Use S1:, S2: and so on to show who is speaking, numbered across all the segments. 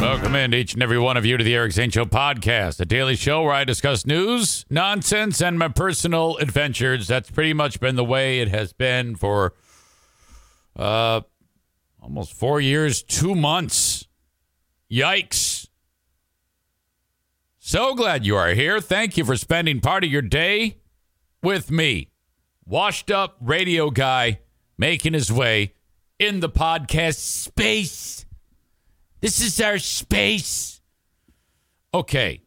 S1: Welcome in each and every one of you to the Eric Zane Show podcast, a daily show where I discuss news, nonsense, and my personal adventures. That's pretty much been the way it has been for uh, almost four years, two months. Yikes. So glad you are here. Thank you for spending part of your day with me, washed up radio guy making his way in the podcast space. This is our space. Okay.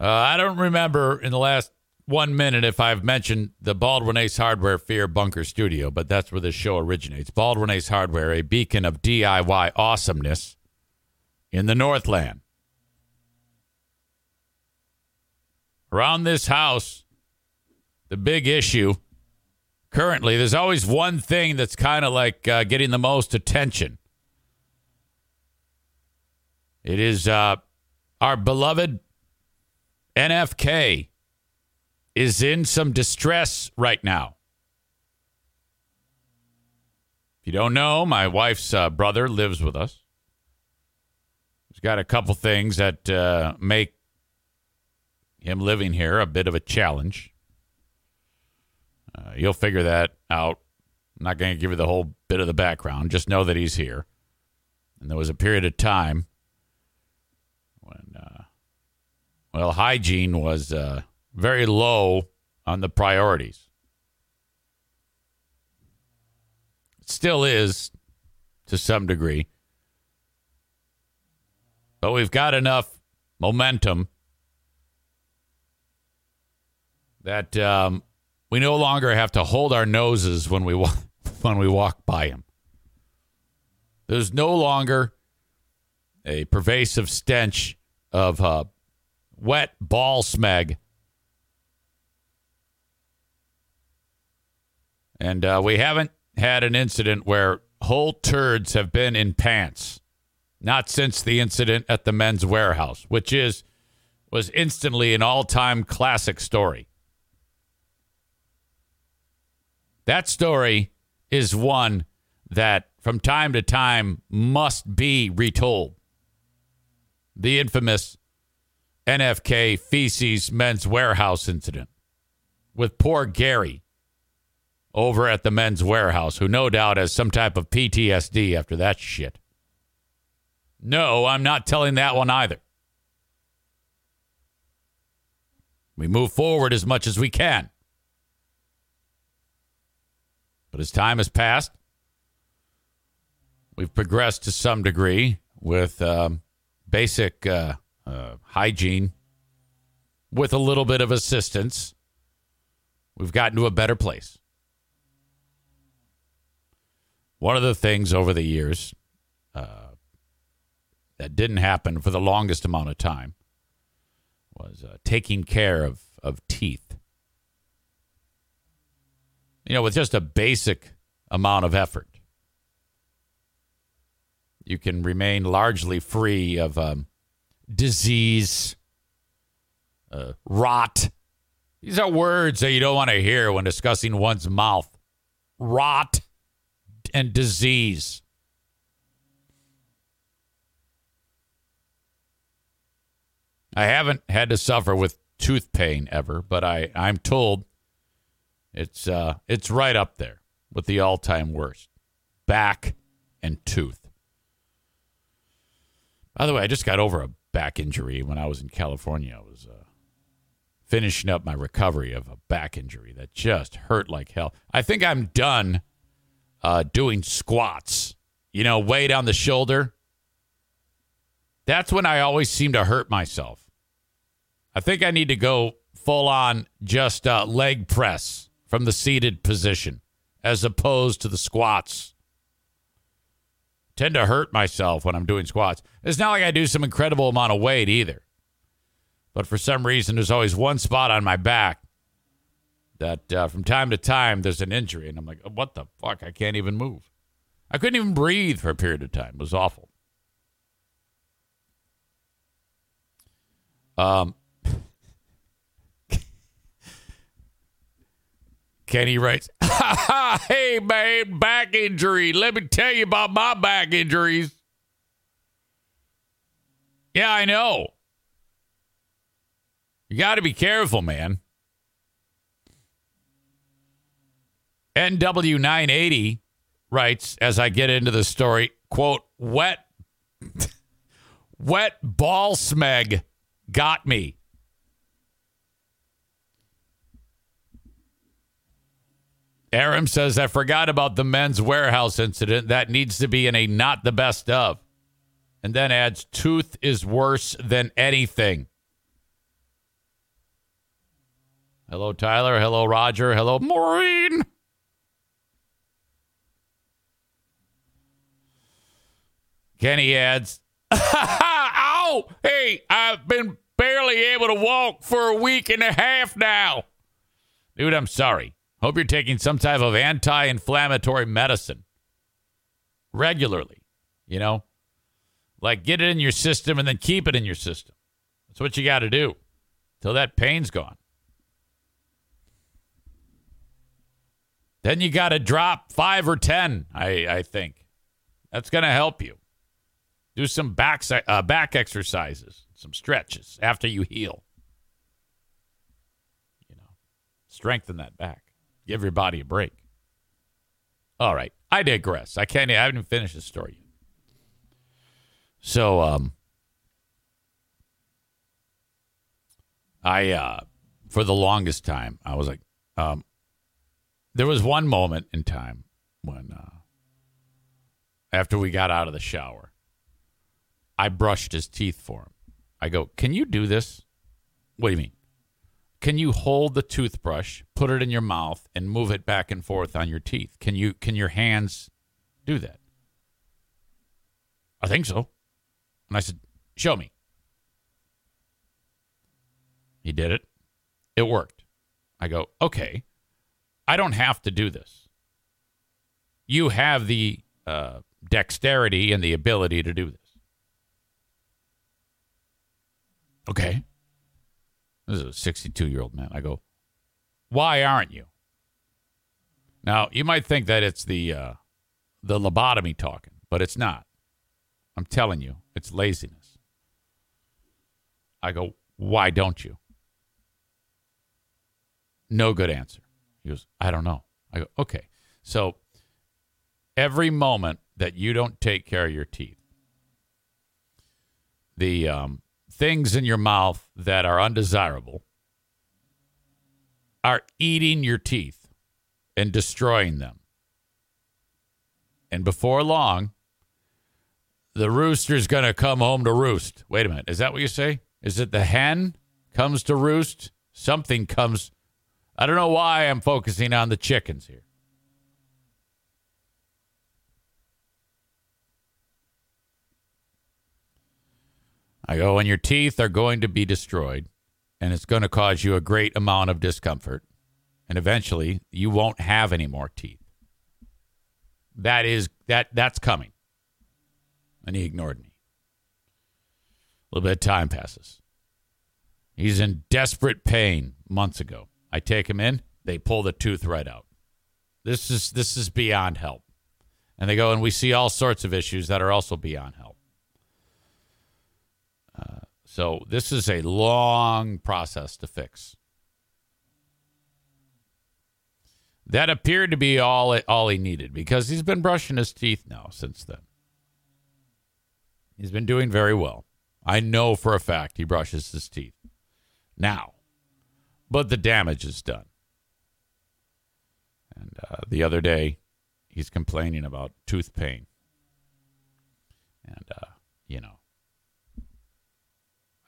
S1: Uh, I don't remember in the last one minute if I've mentioned the Baldwin Ace Hardware Fear Bunker Studio, but that's where this show originates. Baldwin Ace Hardware, a beacon of DIY awesomeness in the Northland. Around this house, the big issue currently, there's always one thing that's kind of like uh, getting the most attention. It is uh, our beloved NFK is in some distress right now. If you don't know, my wife's uh, brother lives with us. He's got a couple things that uh, make him living here a bit of a challenge. Uh, you'll figure that out. I'm not going to give you the whole bit of the background. Just know that he's here. And there was a period of time when, uh, well, hygiene was uh, very low on the priorities. It still is to some degree. But we've got enough momentum that um, we no longer have to hold our noses when we walk, when we walk by him. There's no longer a pervasive stench of uh, wet ball smeg. And uh, we haven't had an incident where whole turds have been in pants. Not since the incident at the men's warehouse, which is was instantly an all-time classic story. That story is one that from time to time must be retold. The infamous NFK feces men's warehouse incident with poor Gary over at the men's warehouse, who no doubt has some type of PTSD after that shit. No, I'm not telling that one either. We move forward as much as we can. But as time has passed, we've progressed to some degree with um, basic uh, uh, hygiene, with a little bit of assistance. We've gotten to a better place. One of the things over the years uh, that didn't happen for the longest amount of time was uh, taking care of, of teeth. You know, with just a basic amount of effort, you can remain largely free of um, disease, uh, rot. These are words that you don't want to hear when discussing one's mouth. Rot and disease. I haven't had to suffer with tooth pain ever, but I, I'm told it's uh, it's right up there with the all time worst. Back and tooth. By the way, I just got over a back injury when I was in California. I was uh, finishing up my recovery of a back injury that just hurt like hell. I think I'm done uh, doing squats. You know, weight on the shoulder. That's when I always seem to hurt myself. I think I need to go full on just uh, leg press from the seated position as opposed to the squats. Tend to hurt myself when I'm doing squats. It's not like I do some incredible amount of weight either. But for some reason, there's always one spot on my back that uh, from time to time there's an injury. And I'm like, what the fuck? I can't even move. I couldn't even breathe for a period of time. It was awful. Um, Kenny writes, Hey, man, back injury. Let me tell you about my back injuries. Yeah, I know. You got to be careful, man. NW980 writes, as I get into the story, quote, wet, wet ball smeg got me. Aram says, I forgot about the men's warehouse incident. That needs to be in a not the best of. And then adds, tooth is worse than anything. Hello, Tyler. Hello, Roger. Hello, Maureen. Kenny adds, Ow! Hey, I've been barely able to walk for a week and a half now. Dude, I'm sorry. Hope you're taking some type of anti inflammatory medicine regularly. You know, like get it in your system and then keep it in your system. That's what you got to do till that pain's gone. Then you got to drop five or 10, I, I think. That's going to help you. Do some back, uh, back exercises, some stretches after you heal. You know, strengthen that back. Give your body a break. All right. I digress. I can't, I haven't finished the story yet. So, um, I, uh, for the longest time, I was like, um, there was one moment in time when, uh, after we got out of the shower, I brushed his teeth for him. I go, Can you do this? What do you mean? Can you hold the toothbrush, put it in your mouth, and move it back and forth on your teeth? Can you can your hands do that? I think so. And I said, Show me. He did it. It worked. I go, okay. I don't have to do this. You have the uh, dexterity and the ability to do this. Okay. This is a 62 year old man. I go, why aren't you? Now, you might think that it's the, uh, the lobotomy talking, but it's not. I'm telling you, it's laziness. I go, why don't you? No good answer. He goes, I don't know. I go, okay. So every moment that you don't take care of your teeth, the um, things in your mouth that are undesirable are eating your teeth and destroying them. And before long, the rooster's going to come home to roost. Wait a minute. Is that what you say? Is it the hen comes to roost? Something comes. I don't know why I'm focusing on the chickens here. I go, and your teeth are going to be destroyed, and it's going to cause you a great amount of discomfort. And eventually, you won't have any more teeth. That is that that's coming. And he ignored me. A little bit of time passes. He's in desperate pain months ago. I take him in, they pull the tooth right out. This is this is beyond help. And they go, and we see all sorts of issues that are also beyond help. So this is a long process to fix. That appeared to be all all he needed because he's been brushing his teeth now since then. He's been doing very well. I know for a fact he brushes his teeth now, but the damage is done. And uh, the other day, he's complaining about tooth pain. And, uh, you know,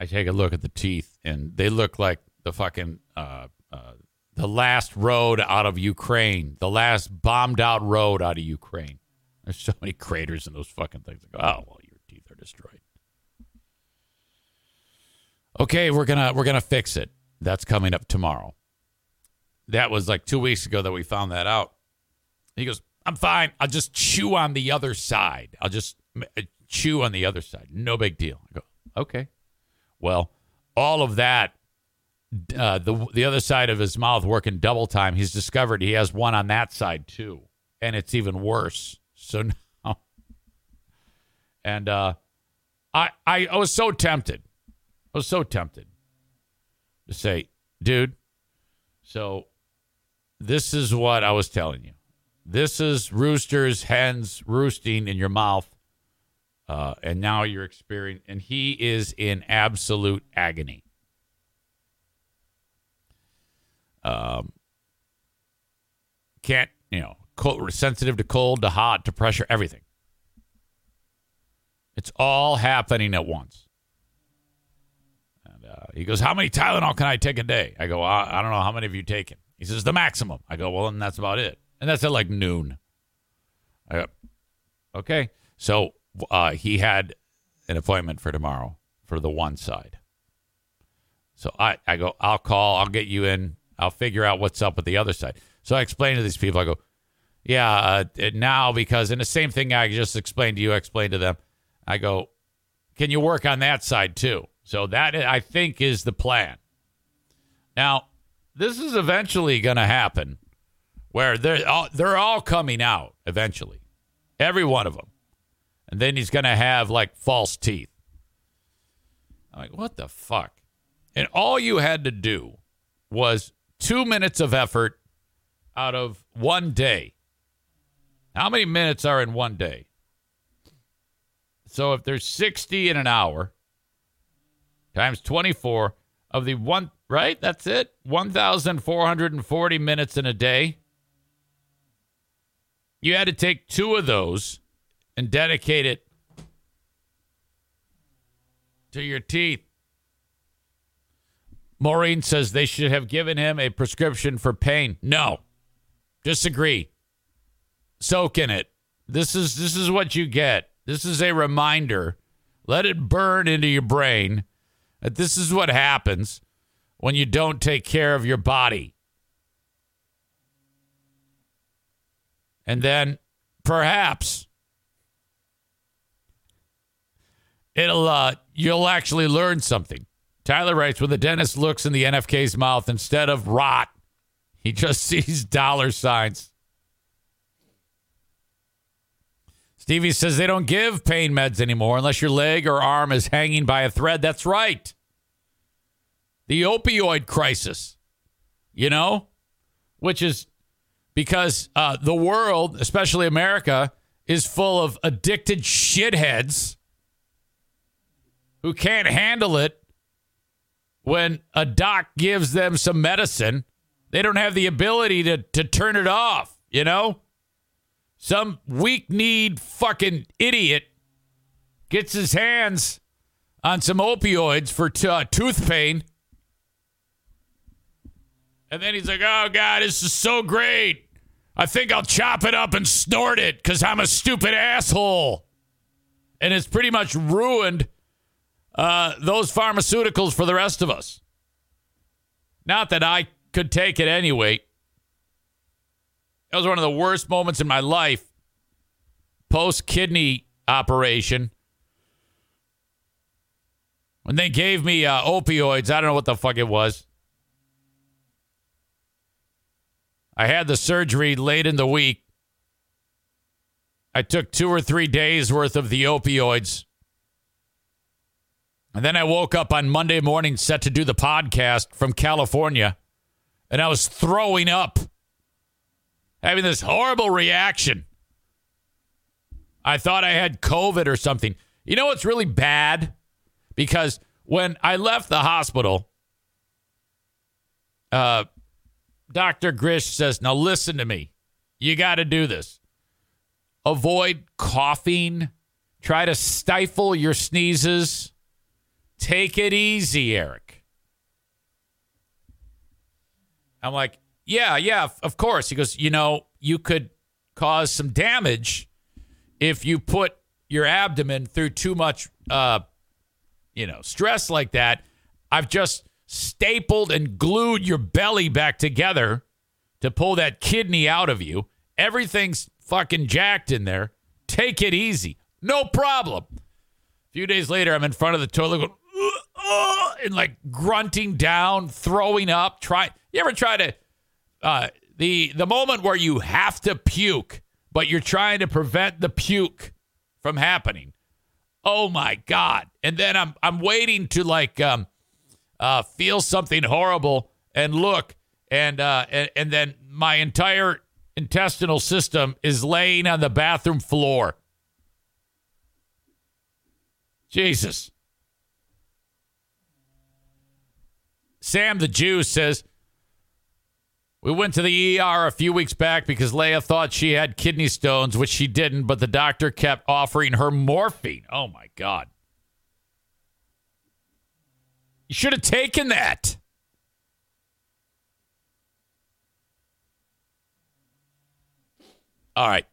S1: I take a look at the teeth, and they look like the fucking uh, uh, the last road out of Ukraine, the last bombed out road out of Ukraine. There's so many craters in those fucking things. I go, oh well, your teeth are destroyed. Okay, we're gonna we're gonna fix it. That's coming up tomorrow. That was like two weeks ago that we found that out. He goes, I'm fine. I'll just chew on the other side. I'll just uh, chew on the other side. No big deal. I go, okay. Well, all of that, uh, the the other side of his mouth working double time. He's discovered he has one on that side too, and it's even worse. So now, and uh, I, I I was so tempted. I was so tempted to say, dude. So this is what I was telling you. This is roosters, hens roosting in your mouth. Uh, and now you're experiencing, and he is in absolute agony. Um, can't, you know, cold, sensitive to cold, to hot, to pressure, everything. It's all happening at once. And uh, he goes, How many Tylenol can I take a day? I go, I, I don't know. How many have you taken? He says, The maximum. I go, Well, and that's about it. And that's at like noon. I go, Okay. So uh, he had an appointment for tomorrow for the one side. So I, I go, I'll call, I'll get you in, I'll figure out what's up with the other side. So I explain to these people, I go, yeah, uh, now because, and the same thing I just explained to you, I explained to them. I go, can you work on that side too? So that I think is the plan. Now, this is eventually going to happen where they're all, they're all coming out eventually, every one of them and then he's going to have like false teeth. I'm like, what the fuck? And all you had to do was two minutes of effort out of one day. How many minutes are in one day? So if there's 60 in an hour times 24 of the one, right? That's it. 1,440 minutes in a day. You had to take two of those and dedicate it to your teeth. Maureen says they should have given him a prescription for pain. No. Disagree. Soak in it. This is this is what you get. This is a reminder. Let it burn into your brain that this is what happens when you don't take care of your body. And then perhaps it'll uh, you'll actually learn something. Tyler writes when the dentist looks in the NFK's mouth instead of rot, he just sees dollar signs. Stevie says they don't give pain meds anymore unless your leg or arm is hanging by a thread. That's right. The opioid crisis, you know, which is because uh, the world, especially America, is full of addicted shitheads who can't handle it when a doc gives them some medicine. They don't have the ability to, to turn it off, you know? Some weak kneed fucking idiot gets his hands on some opioids for t- uh, tooth pain. And then he's like, oh, God, this is so great. I think I'll chop it up and snort it because I'm a stupid asshole. And it's pretty much ruined uh, those pharmaceuticals for the rest of us. Not that I could take it anyway. That was one of the worst moments in my life post kidney operation. When they gave me uh, opioids, I don't know what the fuck it was. I had the surgery late in the week. I took two or three days worth of the opioids. And then I woke up on Monday morning set to do the podcast from California, and I was throwing up, having this horrible reaction. I thought I had COVID or something. You know what's really bad? because when I left the hospital, uh, Dr. Grish says, Now listen to me. You got to do this. Avoid coughing. Try to stifle your sneezes. Take it easy, Eric. I'm like, Yeah, yeah, of course. He goes, You know, you could cause some damage if you put your abdomen through too much, uh, you know, stress like that. I've just stapled and glued your belly back together to pull that kidney out of you. Everything's fucking jacked in there. Take it easy. No problem. A few days later, I'm in front of the toilet going, uh, and like grunting down, throwing up. Try. You ever try to uh, the the moment where you have to puke, but you're trying to prevent the puke from happening? Oh my god! And then I'm I'm waiting to like um, uh, feel something horrible and look, and uh, and, and then my entire intestinal system is laying on the bathroom floor. Jesus. Sam the Jew says, We went to the ER a few weeks back because Leah thought she had kidney stones, which she didn't, but the doctor kept offering her morphine. Oh my God. You should have taken that. All right.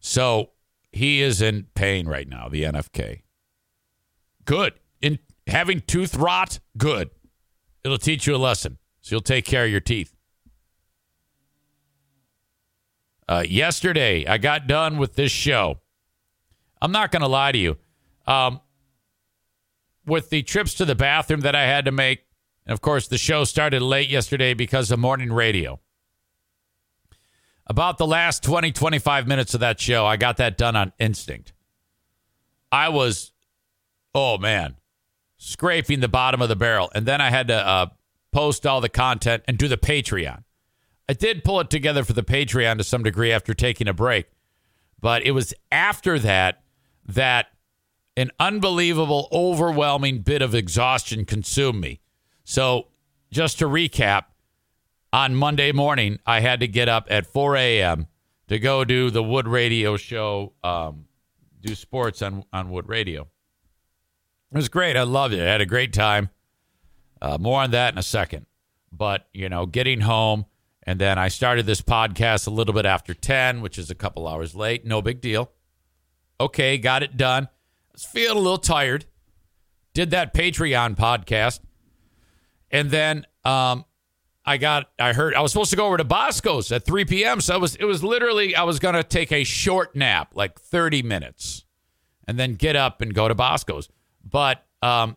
S1: So he is in pain right now, the NFK. Good. In having tooth rot, good. It'll teach you a lesson. So you'll take care of your teeth. Uh, yesterday, I got done with this show. I'm not going to lie to you. Um, with the trips to the bathroom that I had to make, and of course, the show started late yesterday because of morning radio. About the last 20, 25 minutes of that show, I got that done on instinct. I was, oh man, scraping the bottom of the barrel. And then I had to uh, post all the content and do the Patreon. I did pull it together for the Patreon to some degree after taking a break. But it was after that that an unbelievable, overwhelming bit of exhaustion consumed me. So, just to recap, on Monday morning, I had to get up at 4 a.m. to go do the Wood Radio show, um, do sports on, on Wood Radio. It was great. I loved it. I had a great time. Uh, more on that in a second. But, you know, getting home, and then I started this podcast a little bit after 10, which is a couple hours late. No big deal. Okay, got it done. I was feeling a little tired. Did that Patreon podcast. And then um, I got I heard I was supposed to go over to Bosco's at 3 p.m. So it was it was literally I was gonna take a short nap, like 30 minutes, and then get up and go to Bosco's. But um,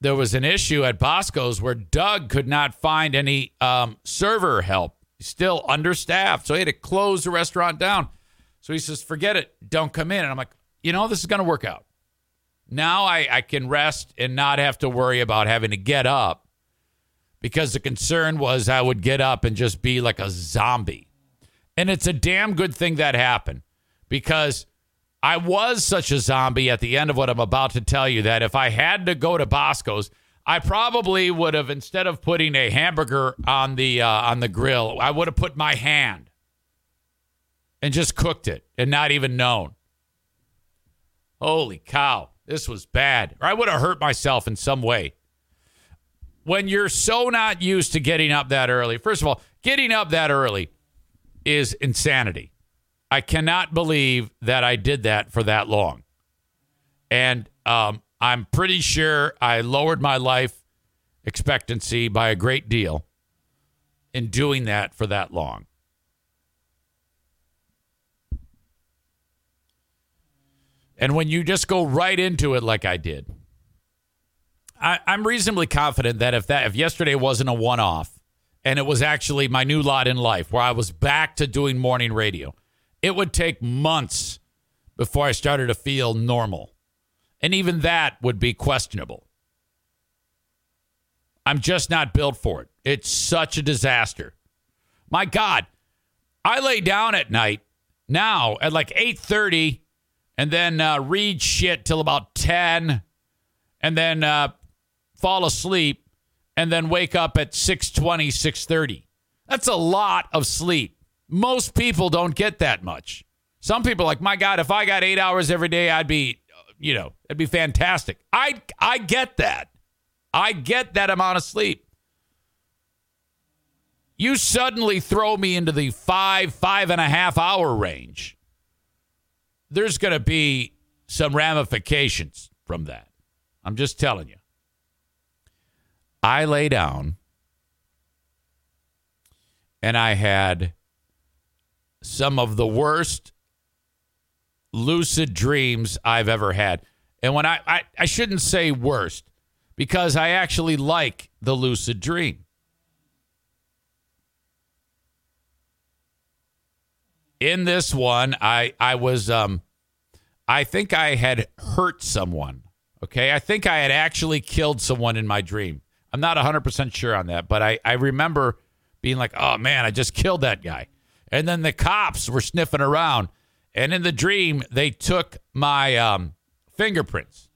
S1: there was an issue at Bosco's where Doug could not find any um, server help. He's still understaffed, so he had to close the restaurant down. So he says, "Forget it, don't come in." And I'm like, you know, this is gonna work out. Now I, I can rest and not have to worry about having to get up because the concern was I would get up and just be like a zombie. And it's a damn good thing that happened because I was such a zombie at the end of what I'm about to tell you that if I had to go to Bosco's, I probably would have instead of putting a hamburger on the uh, on the grill, I would have put my hand and just cooked it and not even known. Holy cow, this was bad. Or I would have hurt myself in some way when you're so not used to getting up that early, first of all, getting up that early is insanity. I cannot believe that I did that for that long. And um, I'm pretty sure I lowered my life expectancy by a great deal in doing that for that long. And when you just go right into it like I did, I, am reasonably confident that if that if yesterday wasn't a one off and it was actually my new lot in life where I was back to doing morning radio, it would take months before I started to feel normal. And even that would be questionable. I'm just not built for it. It's such a disaster. My God, I lay down at night now at like 8:30 and then uh, read shit till about 10 and then uh, fall asleep and then wake up at 6:20, 6:30. That's a lot of sleep. Most people don't get that much. Some people like, "My god, if I got 8 hours every day, I'd be, uh, you know, it'd be fantastic." I I get that. I get that amount of sleep. You suddenly throw me into the five, five and a half hour range. There's going to be some ramifications from that. I'm just telling you. I lay down and I had some of the worst lucid dreams I've ever had. And when I, I, I shouldn't say worst because I actually like the lucid dream. In this one, I I was um I think I had hurt someone. Okay? I think I had actually killed someone in my dream. I'm not 100% sure on that, but I, I remember being like, oh man, I just killed that guy. And then the cops were sniffing around. And in the dream, they took my um, fingerprints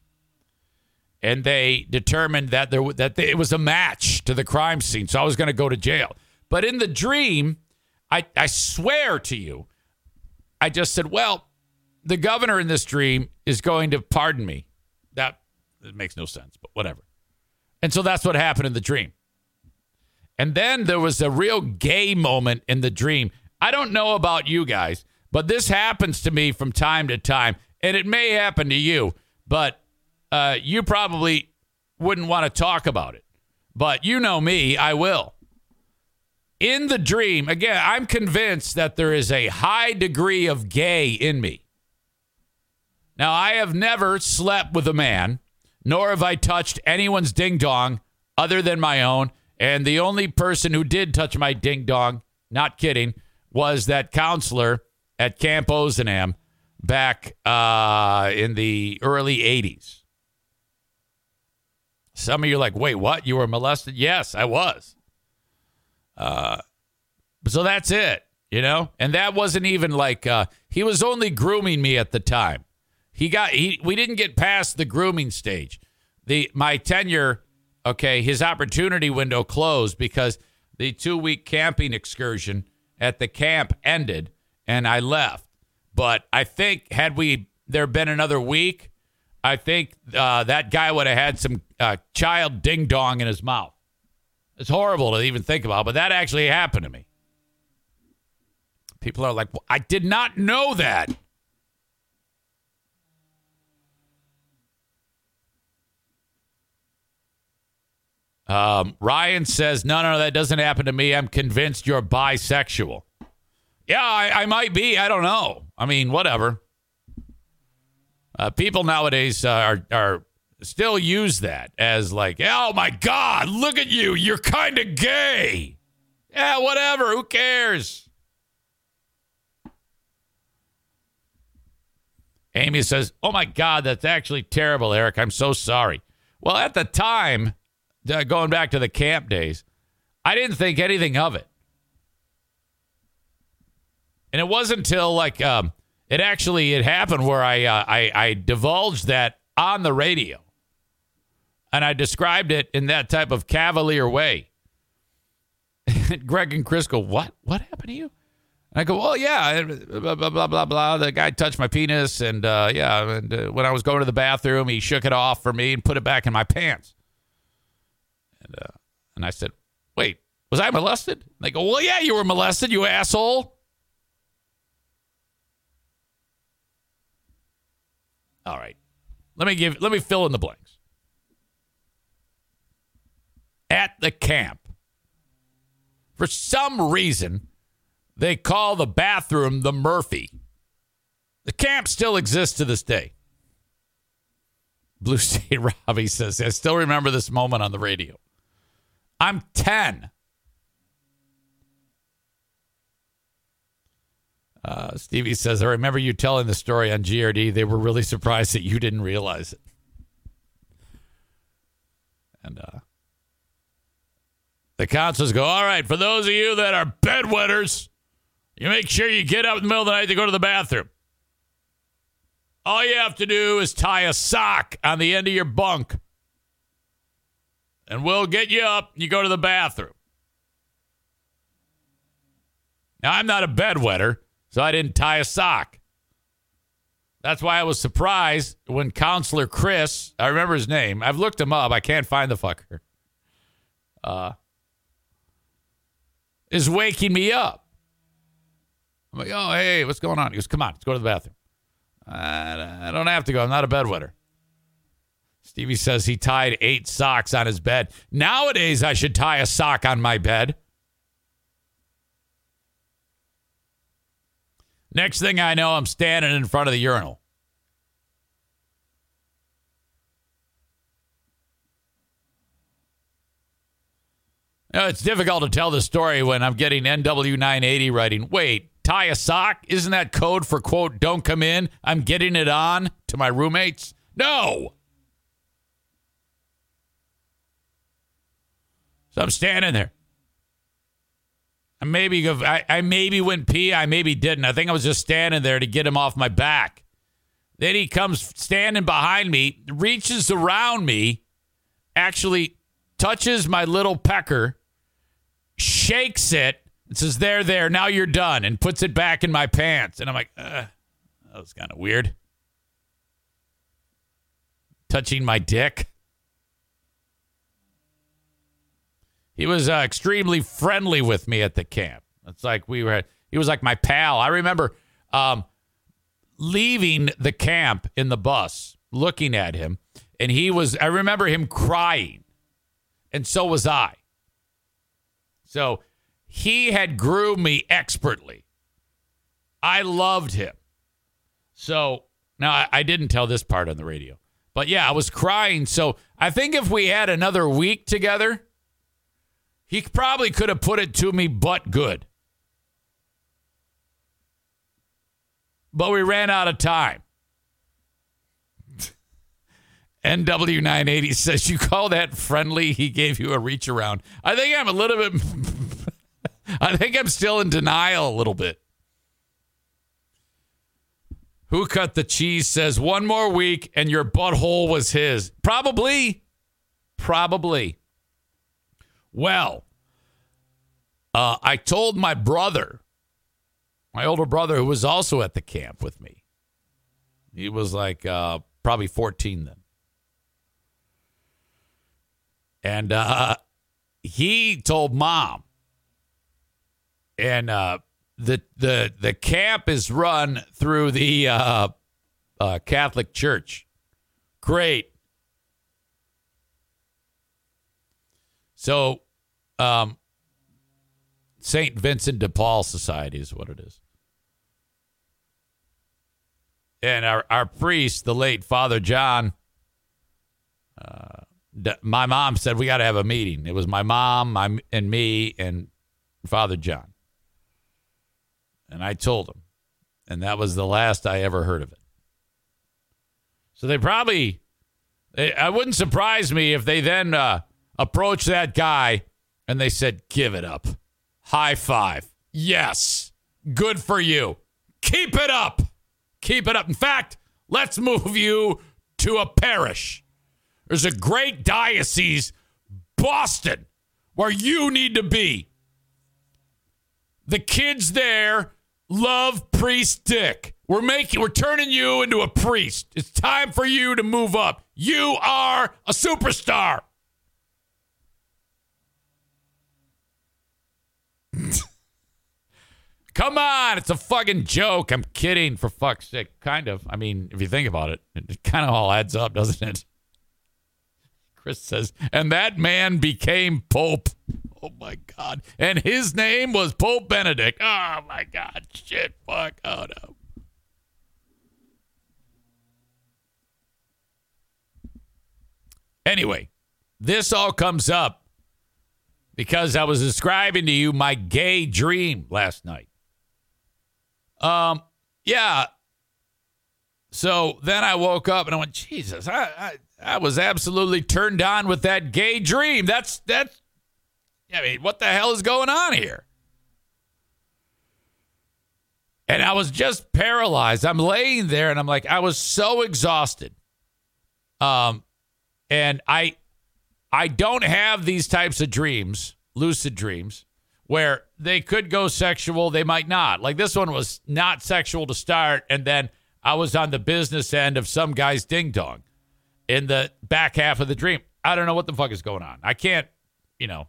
S1: and they determined that there that it was a match to the crime scene. So I was going to go to jail. But in the dream, I, I swear to you, I just said, well, the governor in this dream is going to pardon me. That, that makes no sense, but whatever. And so that's what happened in the dream. And then there was a real gay moment in the dream. I don't know about you guys, but this happens to me from time to time. And it may happen to you, but uh, you probably wouldn't want to talk about it. But you know me, I will. In the dream, again, I'm convinced that there is a high degree of gay in me. Now, I have never slept with a man nor have I touched anyone's ding dong other than my own. And the only person who did touch my ding dong, not kidding, was that counselor at Camp Ozanam back uh, in the early 80s. Some of you are like, wait, what? You were molested? Yes, I was. Uh, so that's it, you know? And that wasn't even like, uh, he was only grooming me at the time. He got he we didn't get past the grooming stage. The my tenure, okay, his opportunity window closed because the two week camping excursion at the camp ended and I left. But I think had we there been another week, I think uh, that guy would have had some uh, child ding dong in his mouth. It's horrible to even think about, but that actually happened to me. People are like, well, I did not know that. Um, Ryan says, no, no, that doesn't happen to me. I'm convinced you're bisexual. Yeah, I, I might be. I don't know. I mean, whatever. Uh, people nowadays uh, are are still use that as like, oh my God, look at you. You're kind of gay. Yeah, whatever. Who cares? Amy says, oh my God, that's actually terrible, Eric. I'm so sorry. Well, at the time, uh, going back to the camp days, I didn't think anything of it. And it wasn't until like um, it actually it happened where I, uh, I I divulged that on the radio, and I described it in that type of cavalier way. Greg and Chris go, "What? What happened to you?" And I go, "Well, yeah, blah blah blah blah blah. The guy touched my penis, and uh, yeah, and uh, when I was going to the bathroom, he shook it off for me and put it back in my pants." And, uh, and I said, wait, was I molested? And they go, well, yeah, you were molested, you asshole. All right. Let me give let me fill in the blanks. At the camp, for some reason, they call the bathroom the Murphy. The camp still exists to this day. Blue State Robbie says, I still remember this moment on the radio. I'm 10. Uh, Stevie says, I remember you telling the story on GRD. They were really surprised that you didn't realize it. And uh, the counselors go, All right, for those of you that are bedwetters, you make sure you get up in the middle of the night to go to the bathroom. All you have to do is tie a sock on the end of your bunk and we'll get you up. You go to the bathroom. Now, I'm not a bedwetter, so I didn't tie a sock. That's why I was surprised when Counselor Chris, I remember his name. I've looked him up. I can't find the fucker. Uh, is waking me up. I'm like, oh, hey, what's going on? He goes, come on, let's go to the bathroom. I, I don't have to go. I'm not a bedwetter. Stevie says he tied eight socks on his bed. Nowadays, I should tie a sock on my bed. Next thing I know, I'm standing in front of the urinal. Know, it's difficult to tell the story when I'm getting NW980 writing, wait, tie a sock? Isn't that code for, quote, don't come in? I'm getting it on to my roommates? No. So I'm standing there. I maybe I, I maybe went pee. I maybe didn't. I think I was just standing there to get him off my back. Then he comes standing behind me, reaches around me, actually touches my little pecker, shakes it, and says, "There, there. Now you're done," and puts it back in my pants. And I'm like, "That was kind of weird." Touching my dick. He was uh, extremely friendly with me at the camp. It's like we were. He was like my pal. I remember um, leaving the camp in the bus, looking at him, and he was. I remember him crying, and so was I. So he had groomed me expertly. I loved him. So now I, I didn't tell this part on the radio, but yeah, I was crying. So I think if we had another week together he probably could have put it to me, but good. But we ran out of time. NW980 says, You call that friendly? He gave you a reach around. I think I'm a little bit, I think I'm still in denial a little bit. Who cut the cheese says, One more week and your butthole was his. Probably. Probably. Well, uh, I told my brother, my older brother, who was also at the camp with me. He was like uh, probably 14 then. And uh, he told mom. And uh, the the the camp is run through the uh, uh, Catholic Church. Great. So um, St. Vincent de Paul Society is what it is. And our, our priest, the late Father John, uh, my mom said we got to have a meeting. It was my mom, my, and me, and Father John. And I told him. And that was the last I ever heard of it. So they probably, I wouldn't surprise me if they then uh, approached that guy and they said, give it up. High five. Yes. Good for you. Keep it up. Keep it up. In fact, let's move you to a parish. There's a great diocese, Boston, where you need to be. The kids there love priest Dick. We're making we're turning you into a priest. It's time for you to move up. You are a superstar. Come on, it's a fucking joke. I'm kidding, for fuck's sake. Kind of. I mean, if you think about it, it kind of all adds up, doesn't it? Chris says, and that man became Pope. Oh my God. And his name was Pope Benedict. Oh my God. Shit. Fuck. Oh no. Anyway, this all comes up because I was describing to you my gay dream last night. Um, yeah. So then I woke up and I went, Jesus, I, I, I was absolutely turned on with that gay dream. That's that's. I mean, what the hell is going on here? And I was just paralyzed. I'm laying there and I'm like, I was so exhausted. Um, and I I don't have these types of dreams, lucid dreams, where they could go sexual, they might not. Like this one was not sexual to start, and then I was on the business end of some guy's ding dong in the back half of the dream. I don't know what the fuck is going on. I can't, you know,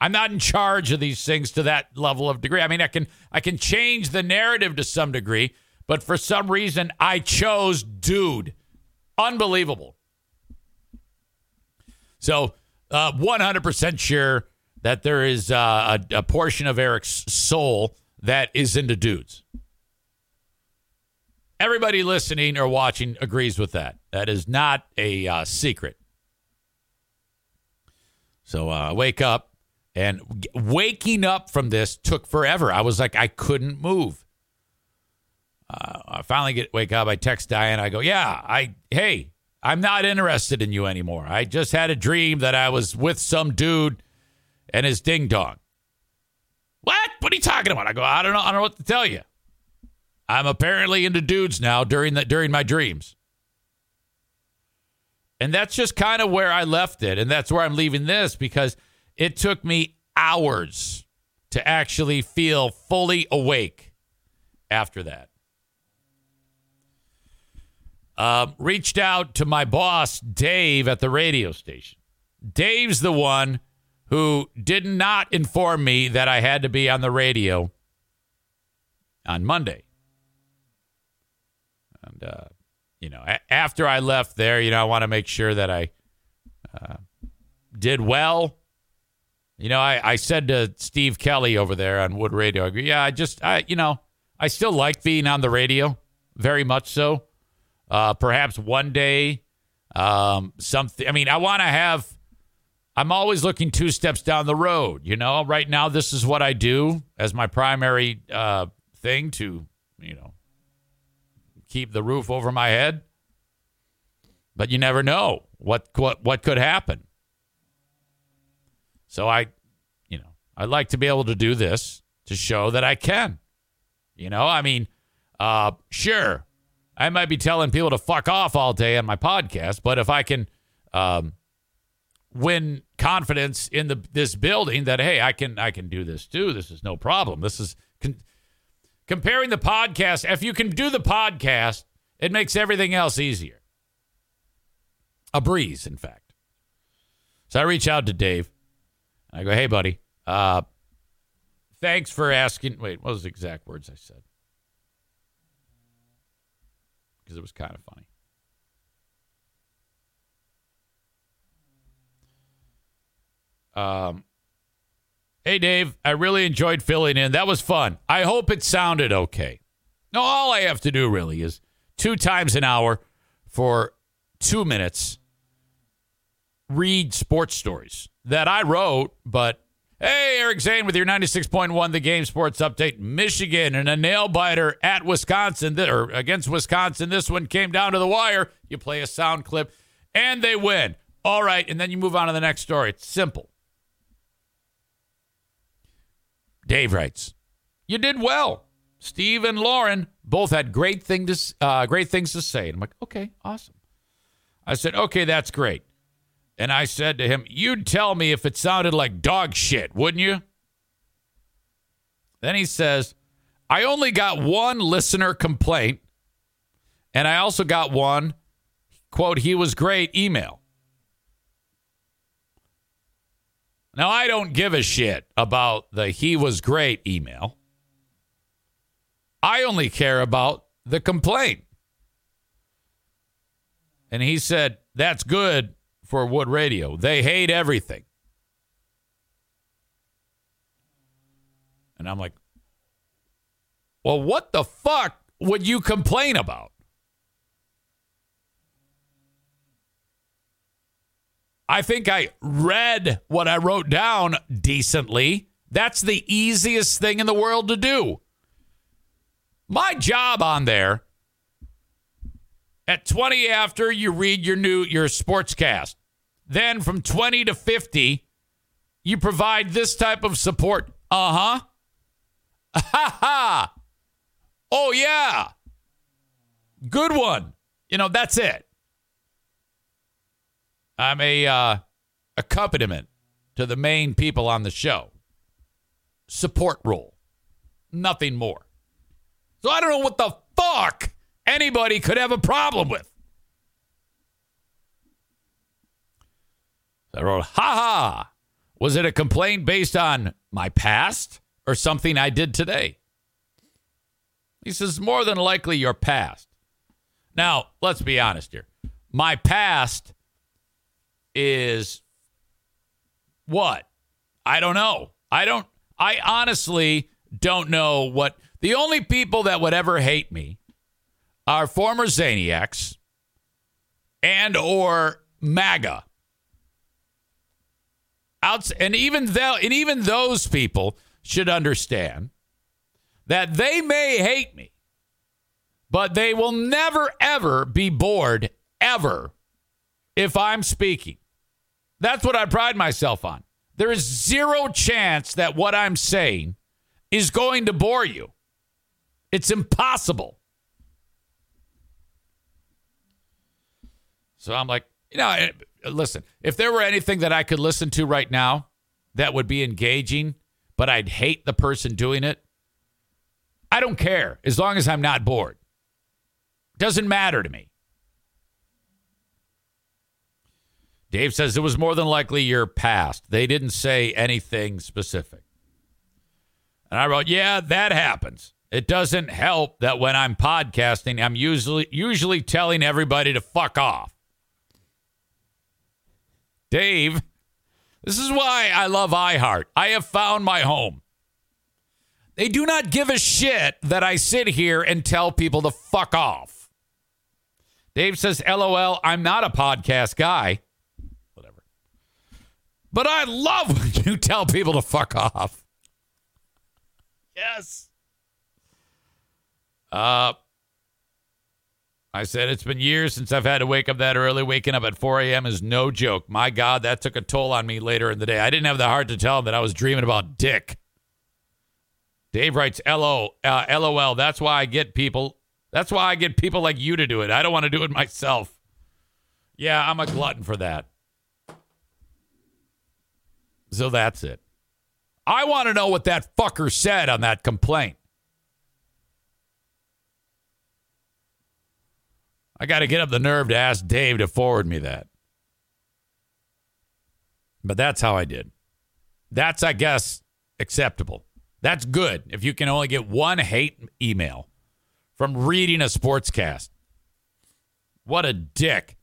S1: I'm not in charge of these things to that level of degree. I mean, I can I can change the narrative to some degree, but for some reason I chose dude. Unbelievable. So, uh, 100% sure that there is uh, a, a portion of Eric's soul that is into dudes. Everybody listening or watching agrees with that. That is not a uh, secret. So uh, wake up. And waking up from this took forever. I was like, I couldn't move. Uh, I finally get wake up. I text Diane. I go, Yeah, I hey, I'm not interested in you anymore. I just had a dream that I was with some dude and his ding dong. What? What are you talking about? I go, I don't know. I don't know what to tell you. I'm apparently into dudes now during the during my dreams. And that's just kind of where I left it. And that's where I'm leaving this because it took me hours to actually feel fully awake after that. Um, reached out to my boss, Dave, at the radio station. Dave's the one who did not inform me that I had to be on the radio on Monday. And, uh, you know, a- after I left there, you know, I want to make sure that I uh, did well you know, I, I said to Steve Kelly over there on Wood Radio, I go, yeah, I just, I, you know, I still like being on the radio, very much so. Uh, perhaps one day, um, something. I mean, I want to have. I'm always looking two steps down the road. You know, right now this is what I do as my primary uh, thing to, you know, keep the roof over my head. But you never know what what what could happen. So I, you know, I'd like to be able to do this to show that I can. You know, I mean, uh, sure, I might be telling people to fuck off all day on my podcast, but if I can um, win confidence in the this building that hey, I can I can do this too. This is no problem. This is con- comparing the podcast. If you can do the podcast, it makes everything else easier. A breeze, in fact. So I reach out to Dave. I go, hey, buddy, uh, thanks for asking. Wait, what was the exact words I said? Because it was kind of funny. Um, hey, Dave, I really enjoyed filling in. That was fun. I hope it sounded okay. No, all I have to do really is two times an hour for two minutes read sports stories that I wrote, but hey, Eric Zane with your 96.1 The Game Sports Update. Michigan and a nail biter at Wisconsin, or against Wisconsin. This one came down to the wire. You play a sound clip, and they win. All right, and then you move on to the next story. It's simple. Dave writes, "You did well. Steve and Lauren both had great thing to uh, great things to say." And I'm like, "Okay, awesome." I said, "Okay, that's great." And I said to him, You'd tell me if it sounded like dog shit, wouldn't you? Then he says, I only got one listener complaint, and I also got one, quote, he was great email. Now, I don't give a shit about the he was great email. I only care about the complaint. And he said, That's good for Wood Radio. They hate everything. And I'm like, well, what the fuck would you complain about? I think I read what I wrote down decently. That's the easiest thing in the world to do. My job on there at 20 after you read your new your sports cast. Then from 20 to 50, you provide this type of support. Uh huh. Ha ha. Oh, yeah. Good one. You know, that's it. I'm a uh, accompaniment to the main people on the show. Support role. Nothing more. So I don't know what the fuck anybody could have a problem with. I wrote, ha ha. Was it a complaint based on my past or something I did today? He says, more than likely your past. Now, let's be honest here. My past is what? I don't know. I don't, I honestly don't know what. The only people that would ever hate me are former Zaniacs and or MAGA. Outs, and even though, and even those people should understand that they may hate me, but they will never ever be bored ever if I'm speaking. That's what I pride myself on. There is zero chance that what I'm saying is going to bore you. It's impossible. So I'm like, you know, listen, if there were anything that I could listen to right now that would be engaging, but I'd hate the person doing it, I don't care as long as I'm not bored. Doesn't matter to me. Dave says it was more than likely your past. They didn't say anything specific. And I wrote, "Yeah, that happens. It doesn't help that when I'm podcasting, I'm usually usually telling everybody to fuck off." Dave, this is why I love iHeart. I have found my home. They do not give a shit that I sit here and tell people to fuck off. Dave says, LOL, I'm not a podcast guy. Whatever. But I love when you tell people to fuck off. Yes. Uh, I said, it's been years since I've had to wake up that early. Waking up at 4 a.m. is no joke. My God, that took a toll on me later in the day. I didn't have the heart to tell him that I was dreaming about dick. Dave writes, LO, uh, LOL. That's why I get people. That's why I get people like you to do it. I don't want to do it myself. Yeah, I'm a glutton for that. So that's it. I want to know what that fucker said on that complaint. I got to get up the nerve to ask Dave to forward me that. But that's how I did. That's, I guess, acceptable. That's good if you can only get one hate email from reading a sportscast. What a dick.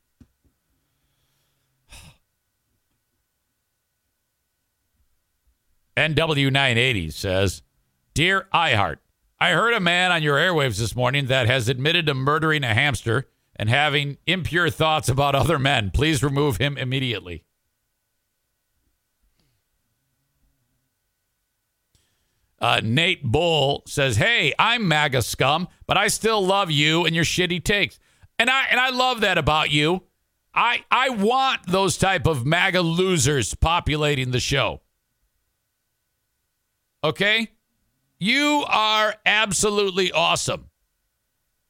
S1: NW980 says, Dear iHeart, I heard a man on your airwaves this morning that has admitted to murdering a hamster and having impure thoughts about other men. Please remove him immediately. Uh, Nate Bull says, "Hey, I'm MAGA scum, but I still love you and your shitty takes." And I and I love that about you. I I want those type of MAGA losers populating the show. Okay? You are absolutely awesome.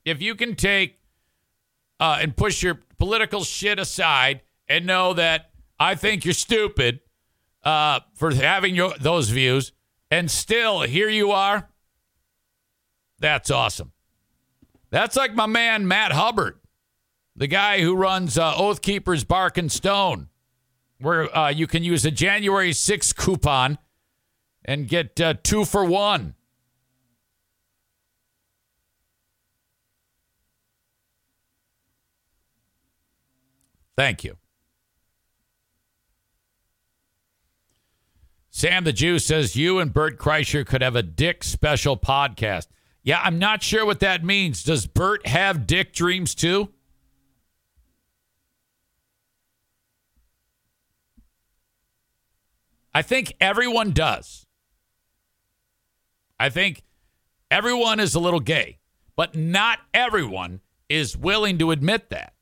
S1: If you can take uh, and push your political shit aside and know that I think you're stupid uh, for having your, those views, and still here you are, that's awesome. That's like my man Matt Hubbard, the guy who runs uh, Oath Keepers Bark and Stone, where uh, you can use a January 6th coupon and get uh, two for one. Thank you. Sam the Jew says you and Bert Kreischer could have a dick special podcast. Yeah, I'm not sure what that means. Does Bert have dick dreams too? I think everyone does. I think everyone is a little gay, but not everyone is willing to admit that.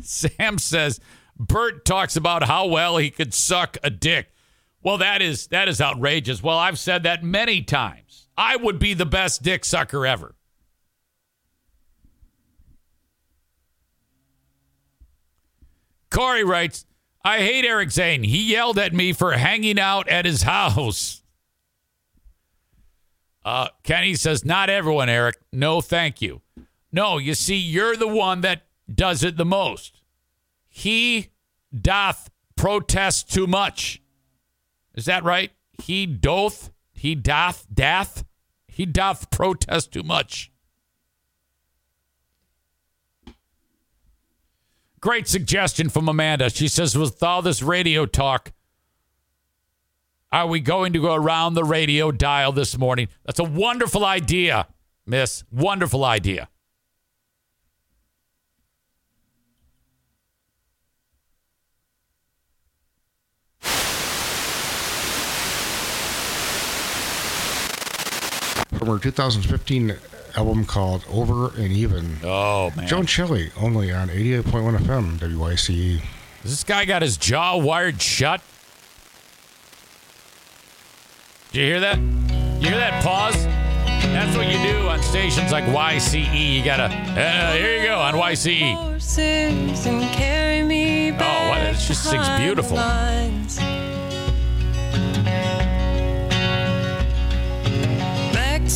S1: Sam says Bert talks about how well he could suck a dick. Well, that is that is outrageous. Well, I've said that many times. I would be the best dick sucker ever. Corey writes, I hate Eric Zane. He yelled at me for hanging out at his house. Uh, Kenny says, Not everyone, Eric. No, thank you. No, you see, you're the one that does it the most. He doth protest too much. Is that right? He doth, he doth, doth, he doth protest too much. Great suggestion from Amanda. She says, with all this radio talk, are we going to go around the radio dial this morning? That's a wonderful idea, miss. Wonderful idea.
S2: From her 2015 album called Over and Even.
S1: Oh, man.
S2: Joan Shelley, only on 88.1 FM, WYCE.
S1: Has this guy got his jaw wired shut? Did you hear that? You hear that pause? That's what you do on stations like YCE. You gotta, uh, here you go on YCE. Oh, what? It just sings beautiful.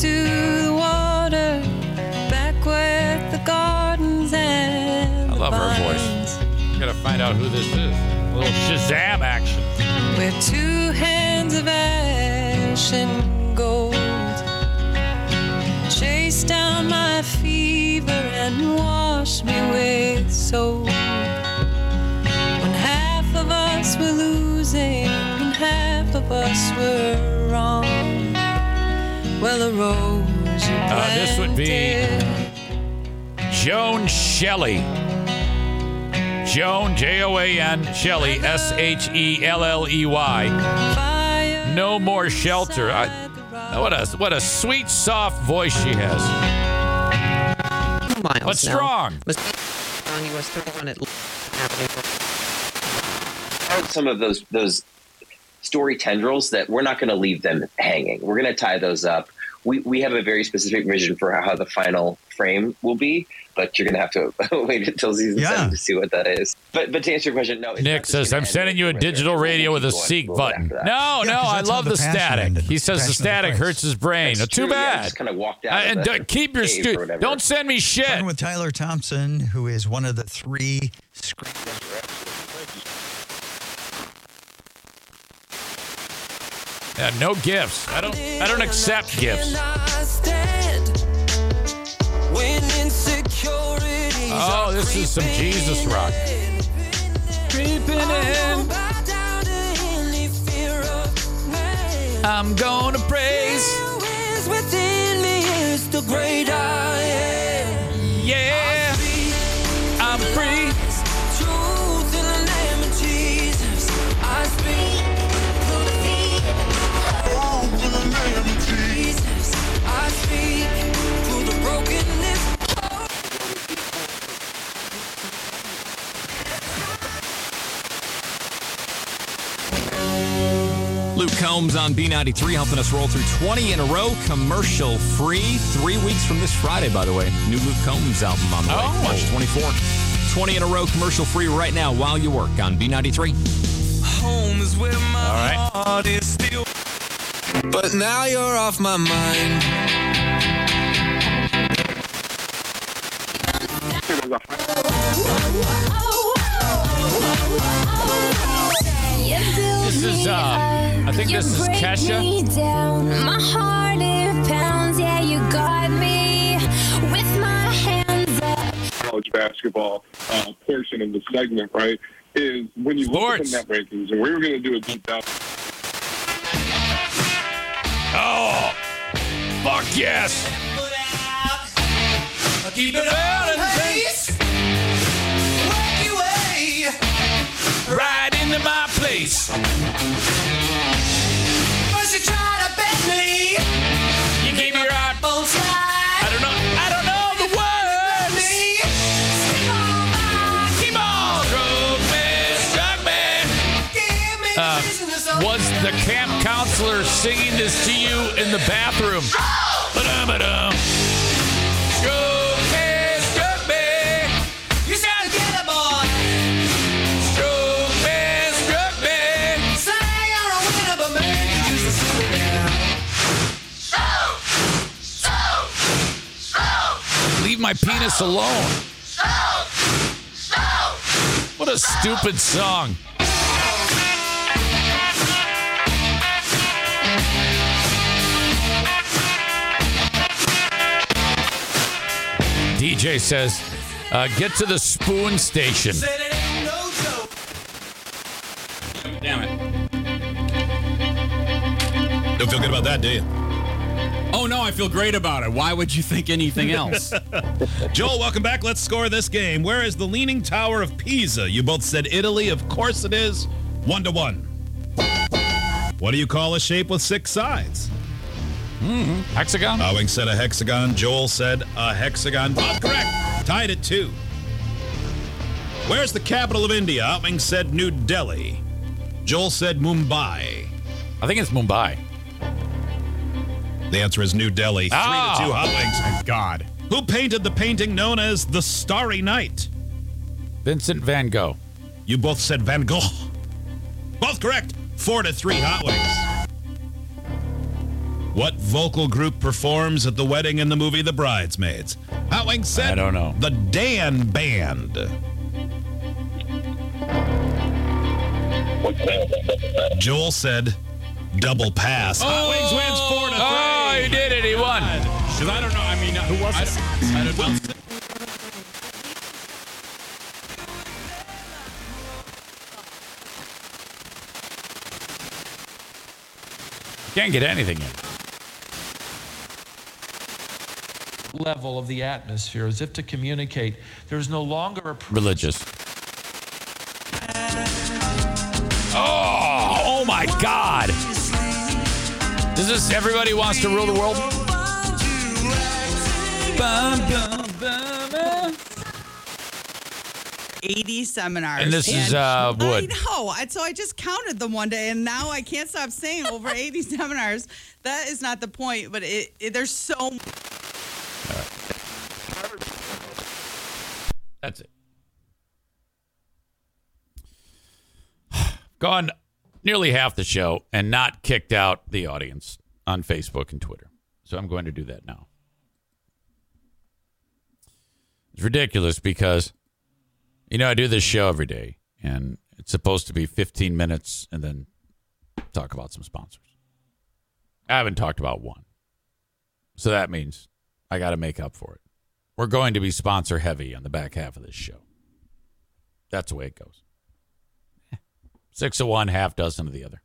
S3: To the water, back where the gardens and
S1: I love her voice.
S3: vines,
S1: Gotta find out who this is. A little Shazam action.
S3: Where two hands of ash and gold chase down my fever and wash me with soap. When half of us were losing and half of us were wrong. Well, a rose
S1: Uh, this would be- Joan Shelley. Joan, J O A N, Shelley, S H E L L E Y. No more shelter. I,
S3: inside the rock.
S1: what a what a sweet, soft voice she has.
S4: miles
S1: But
S4: now.
S1: strong.
S4: Must on US 31 at
S5: some of those those story tendrils that we're not going to leave them hanging. We're going to tie those up. We we have a very specific vision for how the final frame will be, but you're going to have to wait until season
S6: Yeah.
S5: seven to see what that is. But but to answer your question, no. it's
S1: Nick says, I'm sending you a digital radio with a seek button.
S5: after that.
S1: No,
S6: Yeah,
S1: no,
S6: 'cause
S1: I love
S6: the
S1: the static.
S6: ended,
S1: He says the
S6: the
S1: static hurts his brain.
S5: That's
S1: too
S5: true, yeah,
S1: bad.
S5: just kind of walked out.
S1: Uh,
S5: of
S1: and
S5: the
S1: don't- keep your
S5: cave
S1: stu- Don't send me shit.
S6: Talking with Tyler Thompson, who is one of the three screen.
S1: Yeah, no gifts. I don't. I don't accept gifts. Oh, this is some Jesus rock. Creeping in. I'm gonna praise. Yeah,
S7: Luke Combs on B93 helping us roll through 20 in a row, commercial free. Three weeks from this Friday, by the way. New Luke Combs album on the way.
S1: Oh.
S7: March 24. 20 in a row, commercial free right now while you work on B93.
S8: home is where my
S1: All right.
S8: heart is still. But now you're off my mind.
S1: This is, uh, I think this is Kesha.
S9: My heart it pounds, yeah, you got me with my hands up.
S10: college basketball uh, portion of the segment, right, is when you look at
S1: Sports.
S10: the net rankings, and we were going to do a deep dive.
S1: Oh, fuck yes. Keep it out right into my place. the camp counselor singing this to you in the bathroom. Me, boy. Me, me. Say you're a winner, but maybe just Leave my penis alone. What a stupid song. DJ says, uh, get to the spoon station. Damn it.
S11: Don't feel good about that, do you?
S7: Oh no, I feel great about it. Why would you think anything else?
S11: Joel, welcome back. Let's score this game. Where is the Leaning Tower of Pisa? You both said Italy. Of course it is. One to one. What do you call a shape with six sides?
S1: Mm-hmm. Hexagon?
S11: Owing said a hexagon. Joel said a hexagon. Both correct. Tied at two. Where's the capital of India? Owing said New Delhi. Joel said Mumbai.
S1: I think it's Mumbai.
S11: The answer is New Delhi. Three
S1: Ah.
S11: to two hot.
S7: Thank God.
S11: Who painted the painting known as The Starry Night?
S1: Vincent Van Gogh.
S11: You both said Van Gogh. Both correct. Four to three hot wings. What vocal group performs at the wedding in the movie The Bridesmaids? Hot wings said
S1: I don't know.
S11: The Dan Band. Joel said double pass. Oh, Hot wings wins four to three.
S1: Oh, he did it. He won.
S7: Because I don't know. I mean, who was it? I, don't know.
S1: Can't get anything in.
S12: Level of the atmosphere as if to communicate there's no longer a
S1: Religious. Oh, oh my God. Is this Everybody Wants to Rule the World?
S13: 80 seminars.
S1: And this is, uh, Wood.
S13: I know. I- So I just counted them one day, and now I can't stop saying over 80 seminars. That is not the point, but it, it there's so
S1: That's it. Gone nearly half the show and not kicked out the audience on Facebook and Twitter. So I'm going to do that now. It's ridiculous because, you know, I do this show every day and it's supposed to be 15 minutes and then talk about some sponsors. I haven't talked about one. So that means I got to make up for it. We're going to be sponsor heavy on the back half of this show. That's the way it goes. Six of one, half dozen of the other.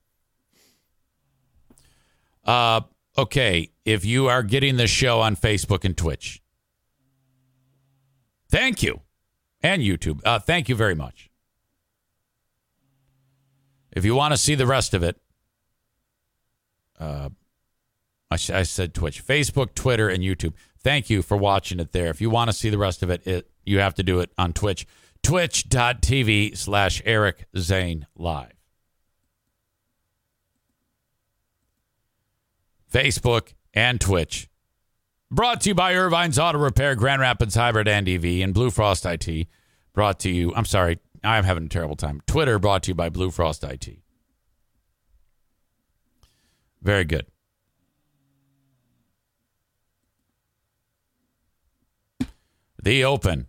S1: Uh, okay. If you are getting the show on Facebook and Twitch, thank you. And YouTube. Uh, thank you very much. If you want to see the rest of it, uh, I, I said Twitch, Facebook, Twitter, and YouTube. Thank you for watching it there. If you want to see the rest of it, it you have to do it on Twitch. Twitch.tv slash Eric Zane Live. Facebook and Twitch. Brought to you by Irvine's Auto Repair, Grand Rapids Hybrid and EV, and Blue Frost IT. Brought to you, I'm sorry, I'm having a terrible time. Twitter brought to you by Blue Frost IT. Very good. The Open.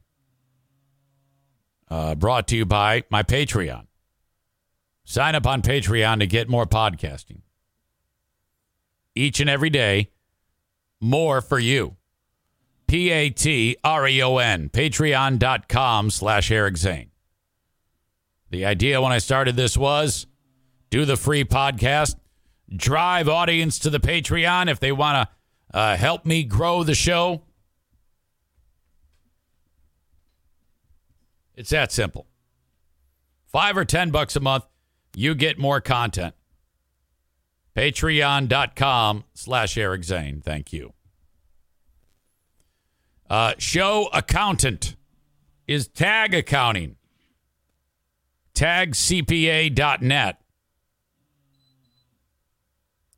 S1: Uh, brought to you by my Patreon. Sign up on Patreon to get more podcasting. Each and every day, more for you. P A T R E O N, patreon.com slash Eric Zane. The idea when I started this was do the free podcast, drive audience to the Patreon if they want to uh, help me grow the show. It's that simple. Five or ten bucks a month, you get more content. Patreon.com slash Eric Zane. Thank you. Uh, show accountant is tag accounting. Tagcpa.net.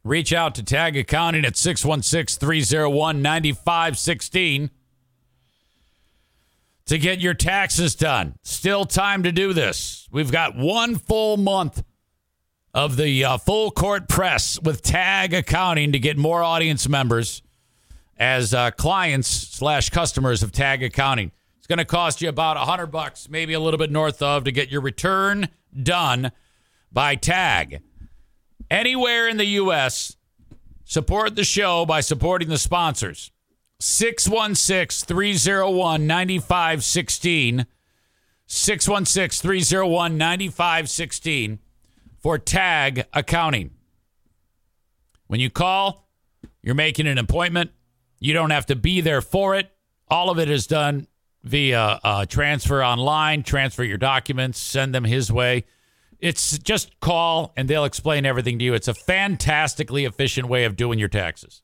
S1: Reach out to Tag Accounting at 616 301 9516 to get your taxes done. Still time to do this. We've got one full month of the uh, full court press with Tag Accounting to get more audience members as uh, clients slash customers of Tag Accounting. It's going to cost you about a hundred bucks, maybe a little bit north of, to get your return done by Tag. Anywhere in the U.S., support the show by supporting the sponsors. 616 301 9516. 616 301 9516 for Tag Accounting. When you call, you're making an appointment. You don't have to be there for it. All of it is done via uh, transfer online, transfer your documents, send them his way. It's just call and they'll explain everything to you. It's a fantastically efficient way of doing your taxes.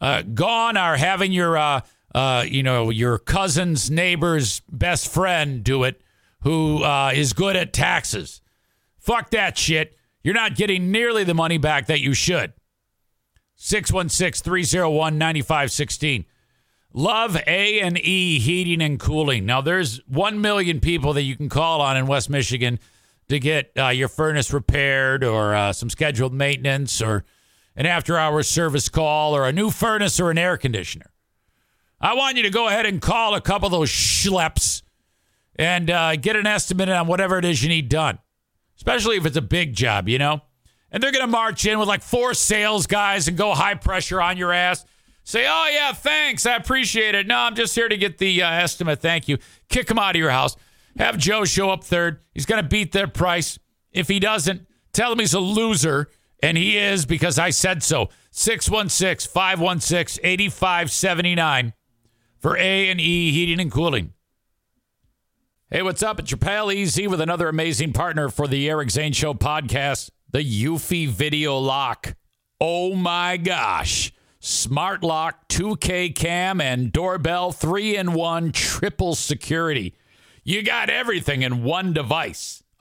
S1: Uh, gone are having your, uh, uh, you know, your cousin's neighbor's best friend do it, who uh, is good at taxes. Fuck that shit. You're not getting nearly the money back that you should. 616 301 9516. Love A and E Heating and Cooling. Now there's 1 million people that you can call on in West Michigan to get uh, your furnace repaired or uh, some scheduled maintenance or an after hours service call or a new furnace or an air conditioner. I want you to go ahead and call a couple of those schleps and uh, get an estimate on whatever it is you need done, especially if it's a big job, you know? And they're going to march in with like four sales guys and go high pressure on your ass. Say, oh, yeah, thanks. I appreciate it. No, I'm just here to get the uh, estimate. Thank you. Kick them out of your house. Have Joe show up third. He's going to beat their price. If he doesn't, tell him he's a loser. And he is because I said so. 616 516 8579 for A and E Heating and Cooling. Hey, what's up? It's your pal Easy with another amazing partner for the Eric Zane Show podcast, the Eufy Video Lock. Oh my gosh. Smart Lock, 2K cam, and doorbell, three in one, triple security. You got everything in one device.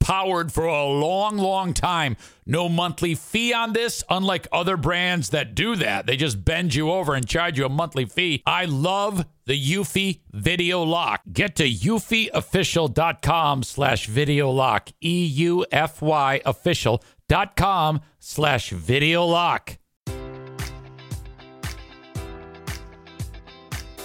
S1: powered for a long, long time. No monthly fee on this, unlike other brands that do that. They just bend you over and charge you a monthly fee. I love the Eufy Video Lock. Get to eufyofficial.com slash video lock. E-U-F-Y official.com slash video lock.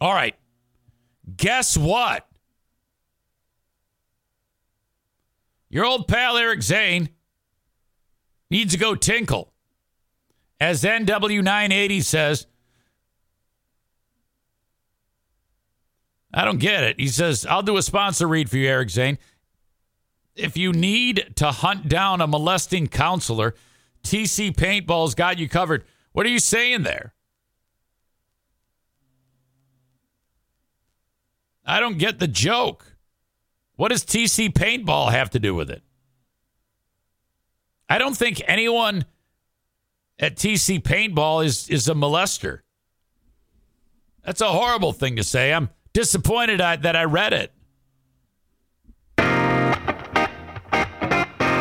S1: All right. Guess what? Your old pal Eric Zane needs to go tinkle. As NW980 says, I don't get it. He says, I'll do a sponsor read for you, Eric Zane. If you need to hunt down a molesting counselor, TC Paintball's got you covered. What are you saying there? I don't get the joke. What does TC Paintball have to do with it? I don't think anyone at TC Paintball is, is a molester. That's a horrible thing to say. I'm disappointed I, that I read it.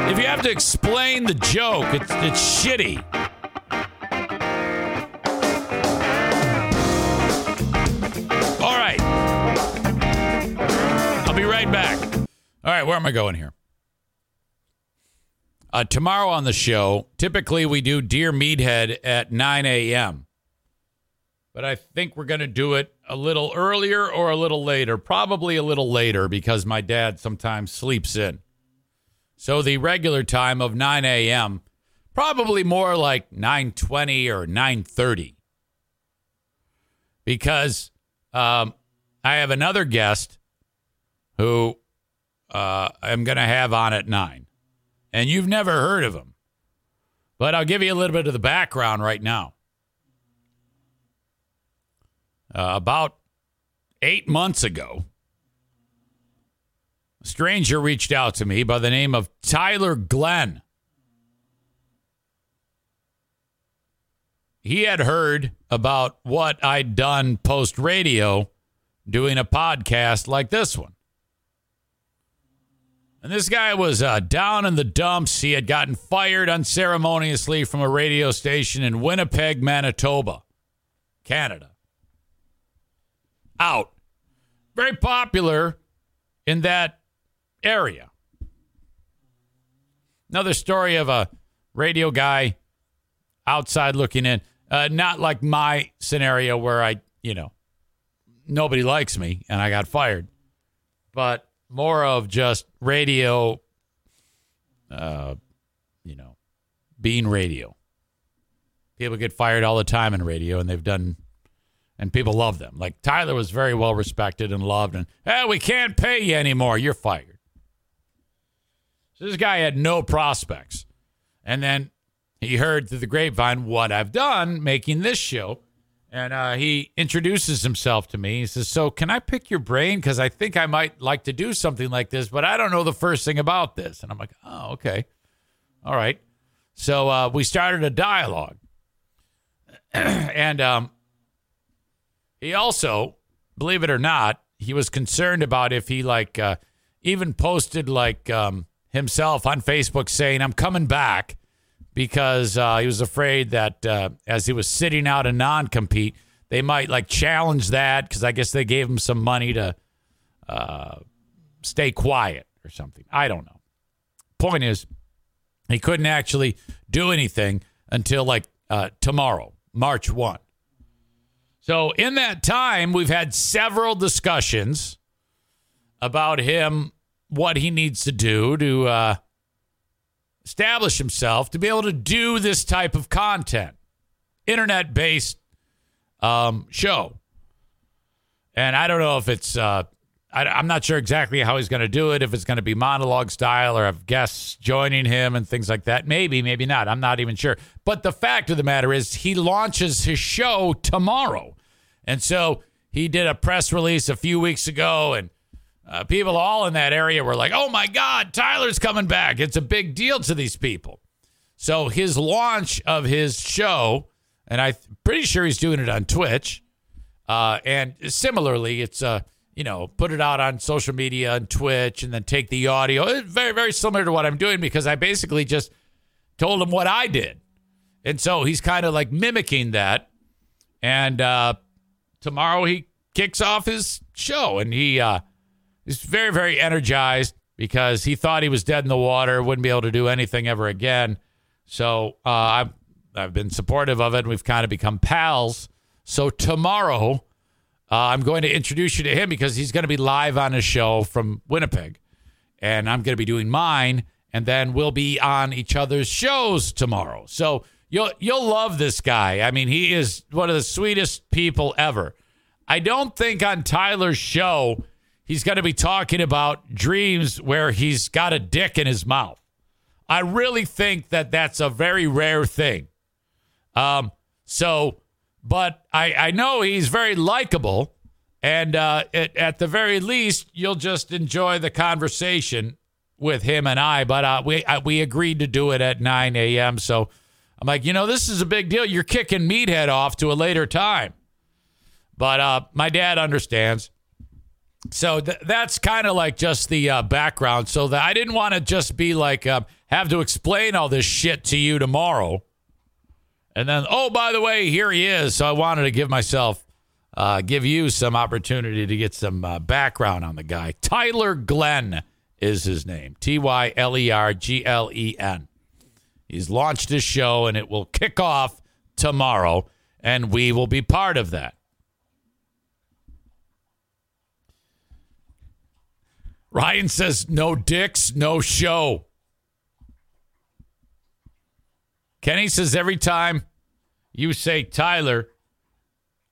S1: If you have to explain the joke, it's, it's shitty. All right, where am I going here? Uh, tomorrow on the show, typically we do Dear Meathead at 9 a.m. But I think we're going to do it a little earlier or a little later. Probably a little later because my dad sometimes sleeps in. So the regular time of 9 a.m., probably more like 9:20 or 9:30. Because um, I have another guest who uh, I'm going to have on at 9. And you've never heard of him. But I'll give you a little bit of the background right now. Uh, about eight months ago, a stranger reached out to me by the name of Tyler Glenn. He had heard about what I'd done post radio doing a podcast like this one. And this guy was uh, down in the dumps. He had gotten fired unceremoniously from a radio station in Winnipeg, Manitoba, Canada. Out. Very popular in that area. Another story of a radio guy outside looking in. Uh, not like my scenario where I, you know, nobody likes me and I got fired, but more of just radio, uh, you know, being radio. People get fired all the time in radio, and they've done, and people love them. Like Tyler was very well respected and loved, and hey, we can't pay you anymore. You're fired. So this guy had no prospects, and then he heard through the grapevine what I've done making this show. And uh, he introduces himself to me. He says, So, can I pick your brain? Because I think I might like to do something like this, but I don't know the first thing about this. And I'm like, Oh, okay. All right. So, uh, we started a dialogue. and um, he also, believe it or not, he was concerned about if he, like, uh, even posted, like, um, himself on Facebook saying, I'm coming back because uh, he was afraid that uh, as he was sitting out a non compete, they might like challenge that because I guess they gave him some money to uh, stay quiet or something. I don't know. Point is, he couldn't actually do anything until like uh, tomorrow, March 1. So, in that time, we've had several discussions about him, what he needs to do to uh, establish himself to be able to do this type of content, internet based um, show. And I don't know if it's, uh, I, I'm not sure exactly how he's going to do it, if it's going to be monologue style or have guests joining him and things like that. Maybe, maybe not. I'm not even sure. But the fact of the matter is, he launches his show tomorrow. And so he did a press release a few weeks ago and uh, people all in that area were like, oh my God, Tyler's coming back. It's a big deal to these people. So his launch of his show, and I'm pretty sure he's doing it on Twitch. Uh, and similarly, it's, uh, you know, put it out on social media and Twitch and then take the audio. It's very, very similar to what I'm doing because I basically just told him what I did. And so he's kind of like mimicking that. And uh, tomorrow he kicks off his show, and he uh, is very, very energized because he thought he was dead in the water, wouldn't be able to do anything ever again. So uh, I've I've been supportive of it, and we've kind of become pals. So tomorrow, uh, I'm going to introduce you to him because he's going to be live on his show from Winnipeg, and I'm going to be doing mine, and then we'll be on each other's shows tomorrow. So you'll you'll love this guy. I mean, he is one of the sweetest people ever. I don't think on Tyler's show he's going to be talking about dreams where he's got a dick in his mouth. I really think that that's a very rare thing. Um, so, but I, I know he's very likable. And uh, at, at the very least, you'll just enjoy the conversation with him and I. But uh, we I, we agreed to do it at 9 a.m. So I'm like, you know, this is a big deal. You're kicking Meathead off to a later time. But uh, my dad understands. So th- that's kind of like just the uh, background. So that I didn't want to just be like uh, have to explain all this shit to you tomorrow, and then oh by the way here he is. So I wanted to give myself uh, give you some opportunity to get some uh, background on the guy. Tyler Glenn is his name. T Y L E R G L E N. He's launched his show and it will kick off tomorrow, and we will be part of that. Ryan says, no dicks, no show. Kenny says, every time you say Tyler,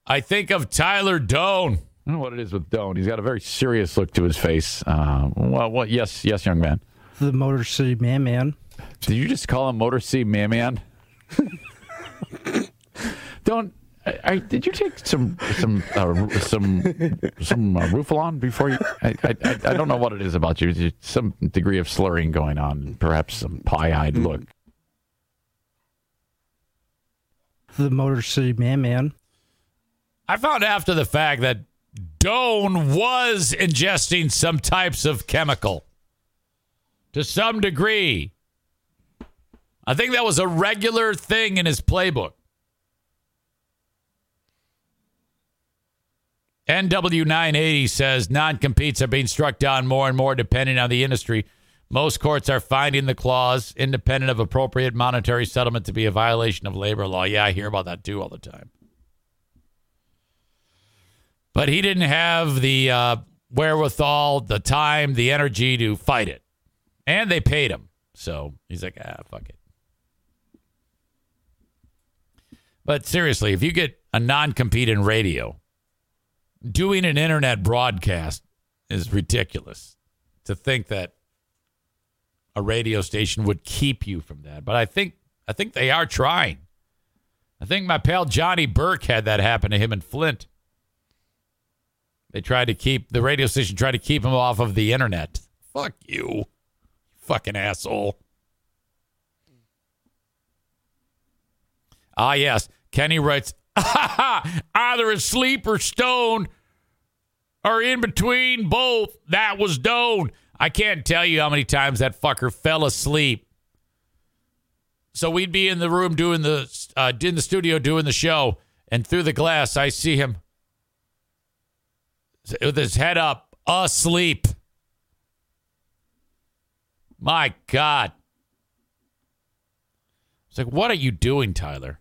S1: I think of Tyler Doan. I don't know what it is with Doan. He's got a very serious look to his face. Uh, well, what? Yes, yes, young man.
S14: The Motor City Man Man.
S1: Did you just call him Motor City Man Man? don't. I, I, did you take some some uh, some some uh, Rufalon before you? I, I I don't know what it is about you. There's Some degree of slurring going on, perhaps some pie-eyed look.
S14: The Motor City Man Man.
S1: I found after the fact that Doan was ingesting some types of chemical to some degree. I think that was a regular thing in his playbook. NW980 says non competes are being struck down more and more depending on the industry. Most courts are finding the clause independent of appropriate monetary settlement to be a violation of labor law. Yeah, I hear about that too all the time. But he didn't have the uh, wherewithal, the time, the energy to fight it. And they paid him. So he's like, ah, fuck it. But seriously, if you get a non compete in radio, doing an internet broadcast is ridiculous to think that a radio station would keep you from that. But I think I think they are trying. I think my pal Johnny Burke had that happen to him in Flint. They tried to keep the radio station tried to keep him off of the internet. Fuck you. Fucking asshole. Ah, yes. Kenny writes, either asleep or stoned or in between both. That was Doan. I can't tell you how many times that fucker fell asleep. So we'd be in the room doing the uh, in the studio doing the show, and through the glass I see him with his head up, asleep. My God. It's like, what are you doing, Tyler?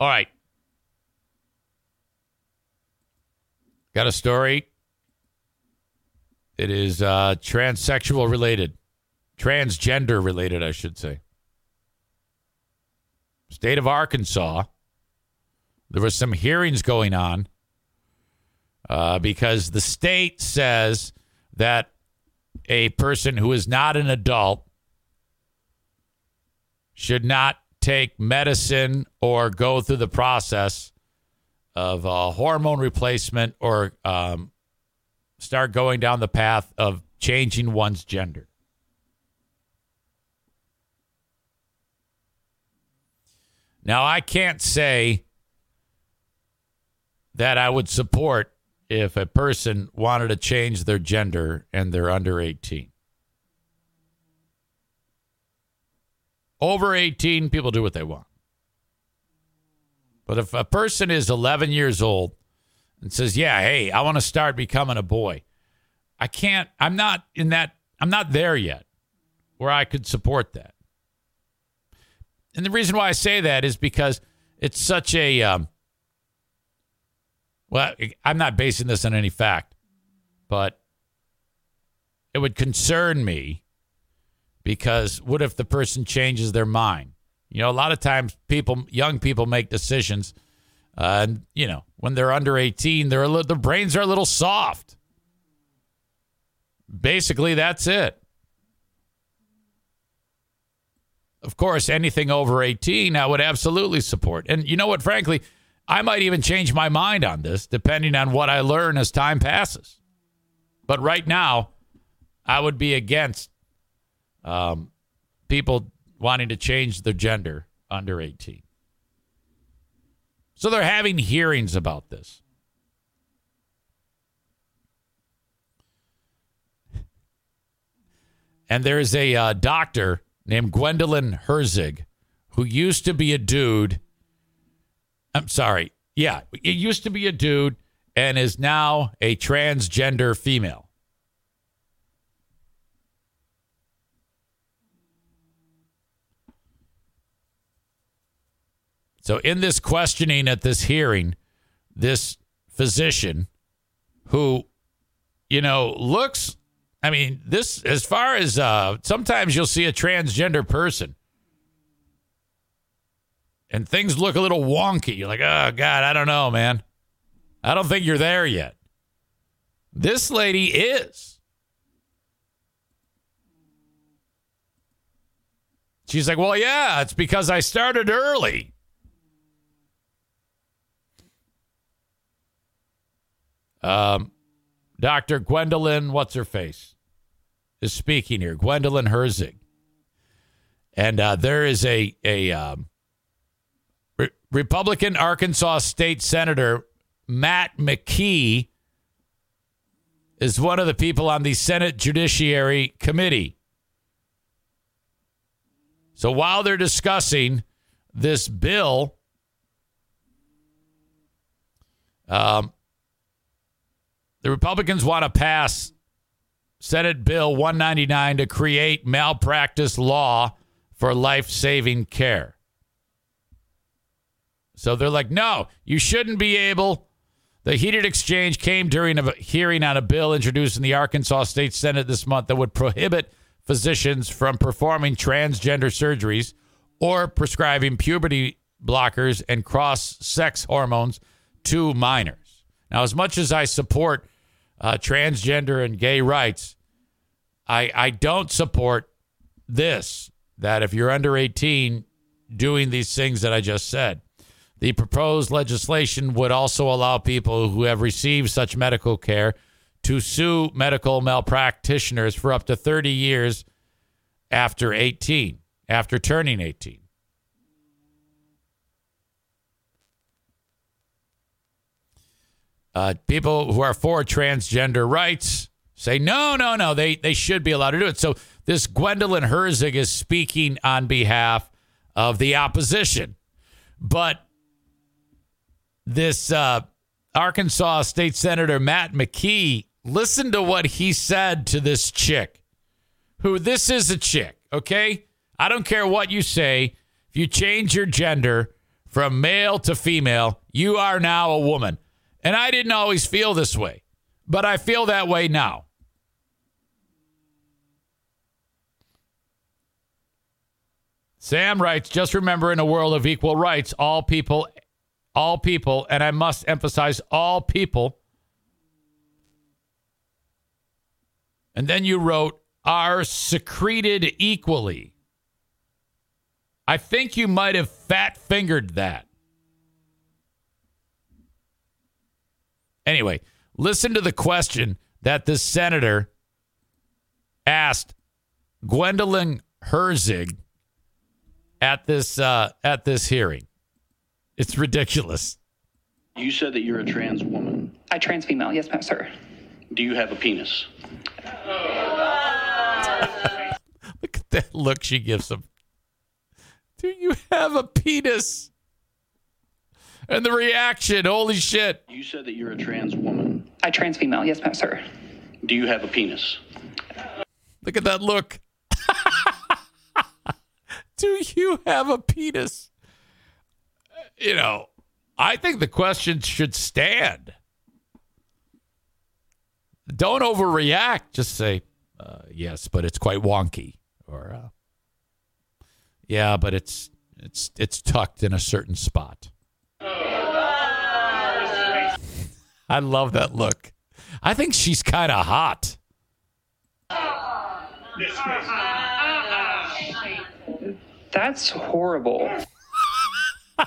S1: All right. Got a story. It is uh, transsexual related, transgender related, I should say. State of Arkansas. There was some hearings going on uh, because the state says that a person who is not an adult should not take medicine or go through the process of a hormone replacement or um, start going down the path of changing one's gender. Now, I can't say that I would support if a person wanted to change their gender and they're under 18. Over 18, people do what they want. But if a person is 11 years old and says, "Yeah, hey, I want to start becoming a boy," I can't. I'm not in that. I'm not there yet, where I could support that. And the reason why I say that is because it's such a. Um, well, I'm not basing this on any fact, but it would concern me because what if the person changes their mind? You know, a lot of times people, young people make decisions, uh, and you know, when they're under 18, they're a little, their brains are a little soft. Basically, that's it. Of course, anything over 18, I would absolutely support. And you know what, frankly, I might even change my mind on this depending on what I learn as time passes. But right now, I would be against um, people wanting to change their gender under 18. So they're having hearings about this. And there's a uh, doctor named Gwendolyn Herzig who used to be a dude. I'm sorry. Yeah, it used to be a dude and is now a transgender female. So, in this questioning at this hearing, this physician who, you know, looks, I mean, this, as far as uh, sometimes you'll see a transgender person and things look a little wonky. You're like, oh, God, I don't know, man. I don't think you're there yet. This lady is. She's like, well, yeah, it's because I started early. Um, Dr. Gwendolyn, what's her face, is speaking here. Gwendolyn Herzig. And uh, there is a, a um, Re- Republican Arkansas State Senator Matt McKee is one of the people on the Senate Judiciary Committee. So while they're discussing this bill, um, the Republicans want to pass Senate Bill 199 to create malpractice law for life saving care. So they're like, no, you shouldn't be able. The heated exchange came during a hearing on a bill introduced in the Arkansas State Senate this month that would prohibit physicians from performing transgender surgeries or prescribing puberty blockers and cross sex hormones to minors. Now, as much as I support uh, transgender and gay rights, I, I don't support this that if you're under 18 doing these things that I just said. The proposed legislation would also allow people who have received such medical care to sue medical malpractitioners for up to 30 years after 18, after turning 18. Uh, people who are for transgender rights say no, no, no. They they should be allowed to do it. So this Gwendolyn Herzig is speaking on behalf of the opposition, but this uh, Arkansas State Senator Matt McKee, listen to what he said to this chick. Who this is a chick, okay? I don't care what you say. If you change your gender from male to female, you are now a woman. And I didn't always feel this way, but I feel that way now. Sam writes, just remember in a world of equal rights, all people, all people, and I must emphasize all people. And then you wrote, are secreted equally. I think you might have fat fingered that. Anyway, listen to the question that the senator asked Gwendolyn Herzig at this uh, at this hearing. It's ridiculous.
S15: You said that you're a trans woman.
S16: A trans female, yes, ma'am, sir.
S15: Do you have a penis?
S1: Look at that look she gives him. Do you have a penis? And the reaction, holy shit.
S15: You said that you're a trans woman.
S16: I trans female, yes, ma'am, sir.
S15: Do you have a penis?
S1: Look at that look. Do you have a penis? You know, I think the question should stand. Don't overreact. Just say, uh, yes, but it's quite wonky. Or, uh, yeah, but it's it's it's tucked in a certain spot. I love that look. I think she's kind of hot.
S16: That's horrible.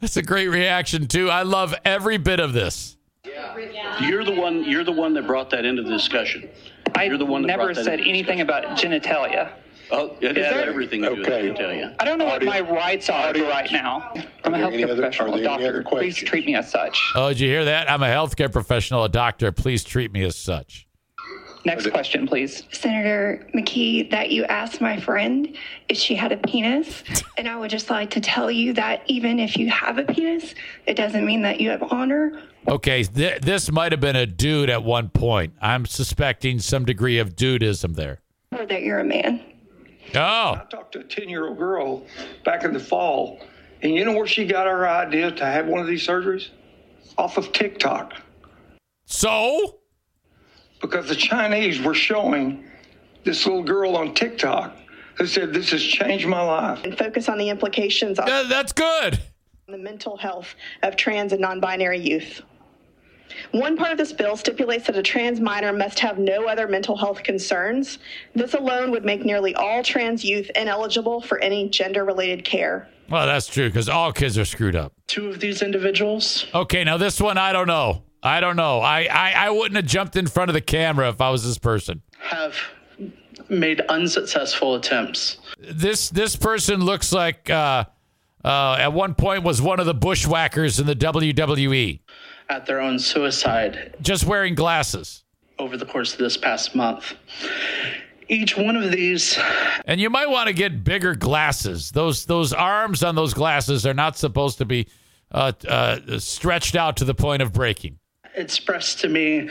S1: That's a great reaction too. I love every bit of this.
S15: You're the one. You're the one that brought that into the discussion.
S16: I
S15: You're the one that
S16: never
S15: that
S16: said
S15: into
S16: anything about genitalia.
S15: Oh, it
S16: Is
S15: has
S16: there-
S15: everything to do with genitalia.
S16: I don't know what my rights are right now. I'm a
S15: there any
S16: healthcare
S15: other-
S16: professional, a doctor. Please treat me as such.
S1: Oh, did you hear that? I'm a healthcare professional, a doctor. Please treat me as such.
S16: Next question, please.
S17: Senator McKee, that you asked my friend if she had a penis. And I would just like to tell you that even if you have a penis, it doesn't mean that you have honor
S1: Okay, th- this might have been a dude at one point. I'm suspecting some degree of dudism there.
S17: or that you're a man.
S1: Oh, I
S18: talked to a 10 year old girl back in the fall, and you know where she got her idea to have one of these surgeries? Off of TikTok.
S1: So?
S18: Because the Chinese were showing this little girl on TikTok who said, This has changed my life.
S19: and focus on the implications of
S1: that's good.
S19: the mental health of trans and non-binary youth. One part of this bill stipulates that a trans minor must have no other mental health concerns. This alone would make nearly all trans youth ineligible for any gender-related care.
S1: well, that's true because all kids are screwed up.
S19: Two of these individuals
S1: Okay, now this one, I don't know. I don't know. I, I, I wouldn't have jumped in front of the camera if I was this person.
S20: have made unsuccessful attempts.
S1: This this person looks like uh, uh, at one point was one of the bushwhackers in the WWE,
S20: at their own suicide
S1: just wearing glasses.
S20: over the course of this past month. Each one of these
S1: And you might want to get bigger glasses. Those those arms on those glasses are not supposed to be uh, uh, stretched out to the point of breaking.
S20: expressed to me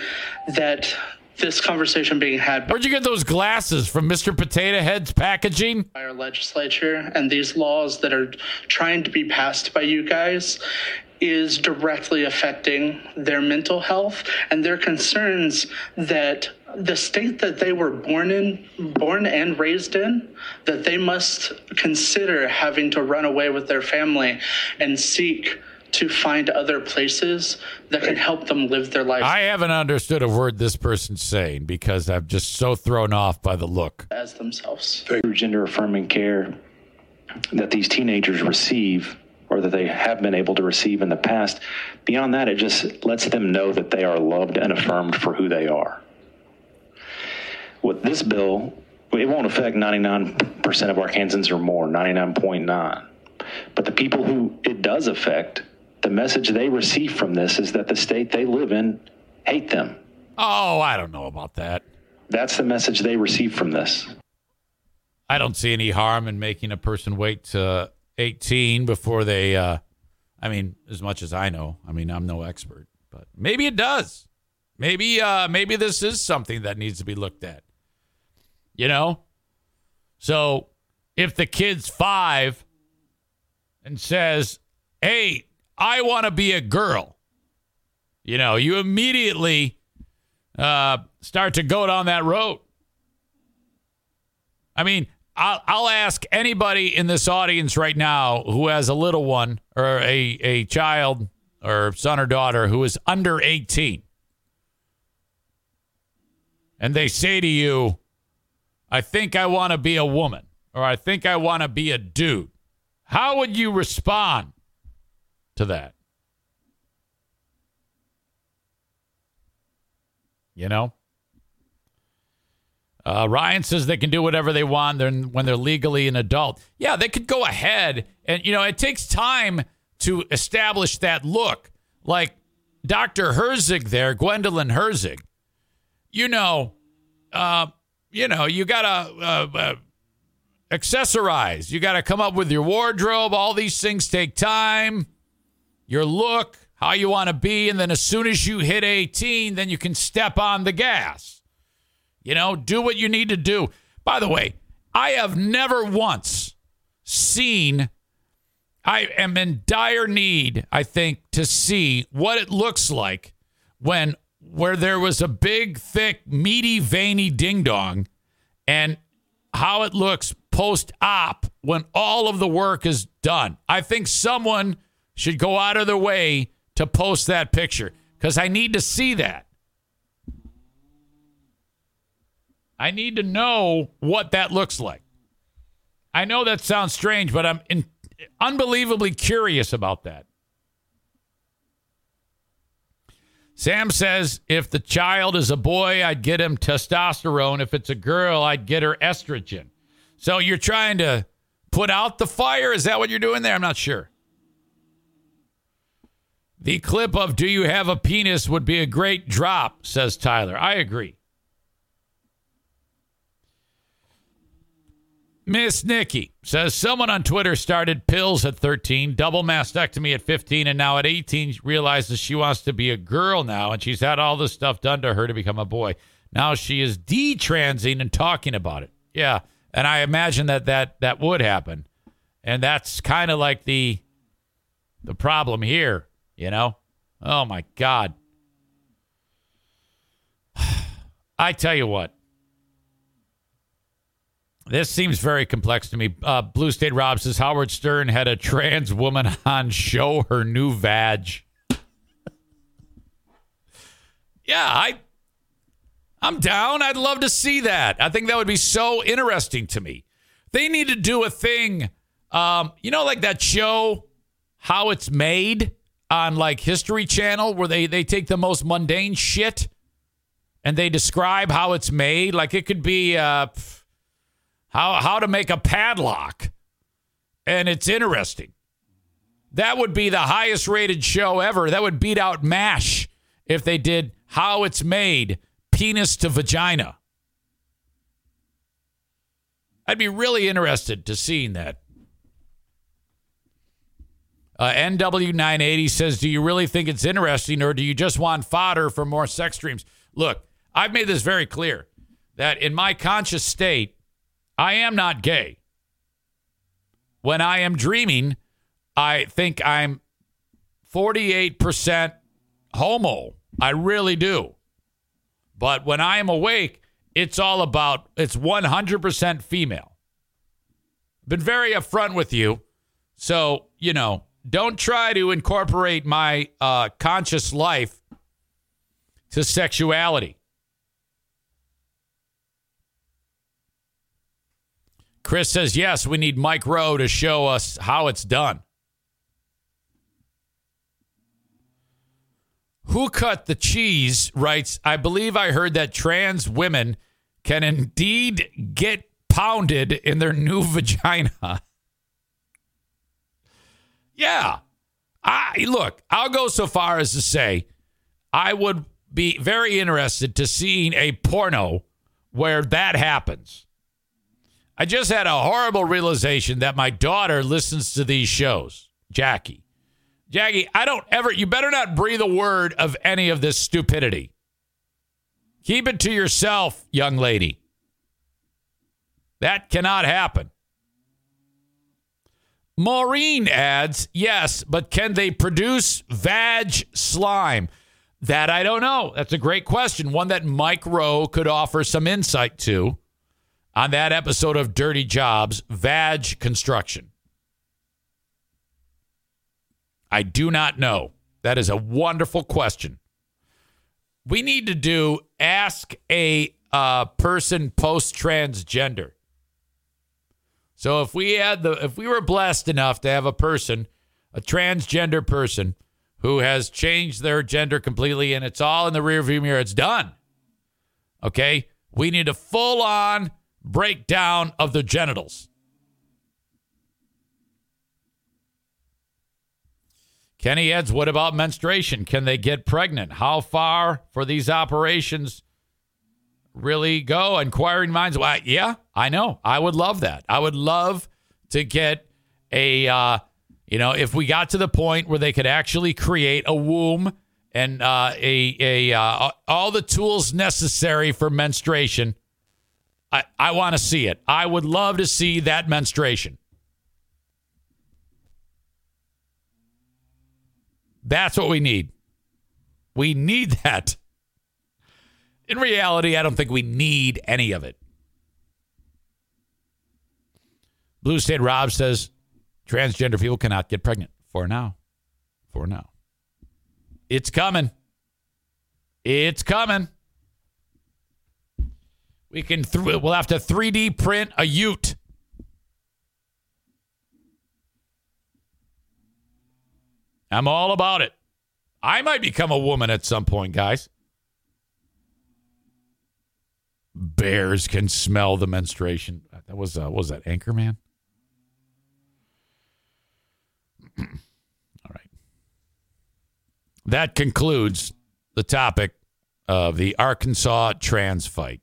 S20: that this conversation being had
S1: Where'd you get those glasses from, Mr. Potato Head's packaging?
S20: by our legislature and these laws that are trying to be passed by you guys is directly affecting their mental health and their concerns that the state that they were born in born and raised in that they must consider having to run away with their family and seek to find other places that can help them live their life
S1: I haven't understood a word this person's saying because I'm just so thrown off by the look.
S20: as themselves.
S21: through gender affirming care that these teenagers receive or that they have been able to receive in the past. Beyond that, it just lets them know that they are loved and affirmed for who they are. With this bill, it won't affect 99% of Arkansans or more, 99.9. But the people who it does affect, the message they receive from this is that the state they live in hate them.
S1: Oh, I don't know about that.
S21: That's the message they receive from this.
S1: I don't see any harm in making a person wait to 18 before they. Uh, I mean, as much as I know, I mean, I'm no expert, but maybe it does. Maybe, uh, maybe this is something that needs to be looked at. You know, so if the kid's five and says, "Hey, I want to be a girl," you know, you immediately uh, start to go down that road. I mean, I'll, I'll ask anybody in this audience right now who has a little one or a, a child or son or daughter who is under 18. And they say to you, I think I want to be a woman or I think I want to be a dude. How would you respond to that? You know? Uh, Ryan says they can do whatever they want when they're legally an adult. Yeah, they could go ahead and, you know, it takes time to establish that look. Like Dr. Herzig there, Gwendolyn Herzig, you know, uh, you know, you got to uh, uh, accessorize. You got to come up with your wardrobe. All these things take time. Your look, how you want to be. And then as soon as you hit 18, then you can step on the gas. You know, do what you need to do. By the way, I have never once seen, I am in dire need, I think, to see what it looks like when where there was a big, thick, meaty, veiny ding dong and how it looks post op when all of the work is done. I think someone should go out of their way to post that picture because I need to see that. I need to know what that looks like. I know that sounds strange, but I'm in, unbelievably curious about that. Sam says if the child is a boy, I'd get him testosterone. If it's a girl, I'd get her estrogen. So you're trying to put out the fire? Is that what you're doing there? I'm not sure. The clip of Do You Have a Penis would be a great drop, says Tyler. I agree. Miss Nikki says someone on Twitter started pills at 13, double mastectomy at 15, and now at 18 realizes she wants to be a girl now, and she's had all this stuff done to her to become a boy. Now she is detransing and talking about it. Yeah, and I imagine that that that would happen, and that's kind of like the the problem here. You know? Oh my God. I tell you what. This seems very complex to me. Uh, Blue State Rob says Howard Stern had a trans woman on show her new vag. yeah, I, I'm down. I'd love to see that. I think that would be so interesting to me. They need to do a thing, um, you know, like that show, How It's Made on like History Channel, where they they take the most mundane shit and they describe how it's made. Like it could be. Uh, how how to make a padlock, and it's interesting. That would be the highest rated show ever. That would beat out MASH if they did how it's made, penis to vagina. I'd be really interested to seeing that. Uh, NW980 says, Do you really think it's interesting or do you just want fodder for more sex dreams? Look, I've made this very clear that in my conscious state, I am not gay. When I am dreaming, I think I'm 48% homo. I really do. But when I am awake, it's all about, it's 100% female. Been very upfront with you. So, you know, don't try to incorporate my uh, conscious life to sexuality. Chris says, yes, we need Mike Rowe to show us how it's done. Who Cut the Cheese writes, I believe I heard that trans women can indeed get pounded in their new vagina. yeah. I look, I'll go so far as to say I would be very interested to seeing a porno where that happens. I just had a horrible realization that my daughter listens to these shows, Jackie. Jackie, I don't ever, you better not breathe a word of any of this stupidity. Keep it to yourself, young lady. That cannot happen. Maureen adds, yes, but can they produce vag slime? That I don't know. That's a great question. One that Mike Rowe could offer some insight to on that episode of Dirty Jobs, Vag Construction? I do not know. That is a wonderful question. We need to do ask a uh, person post transgender. So if we had the if we were blessed enough to have a person, a transgender person who has changed their gender completely and it's all in the rearview mirror, it's done. Okay? We need a full on breakdown of the genitals. Kenny adds, what about menstruation? Can they get pregnant? How far for these operations really go. Inquiring minds, well, yeah, I know. I would love that. I would love to get a, uh, you know, if we got to the point where they could actually create a womb and uh, a a uh, all the tools necessary for menstruation. I I want to see it. I would love to see that menstruation. That's what we need. We need that. In reality, I don't think we need any of it. Blue State Rob says transgender people cannot get pregnant for now. For now. It's coming. It's coming. We can th- we'll have to 3D print a ute. I'm all about it. I might become a woman at some point, guys. Bears can smell the menstruation. That was uh, what was that Anchorman? All right. That concludes the topic of the Arkansas trans fight.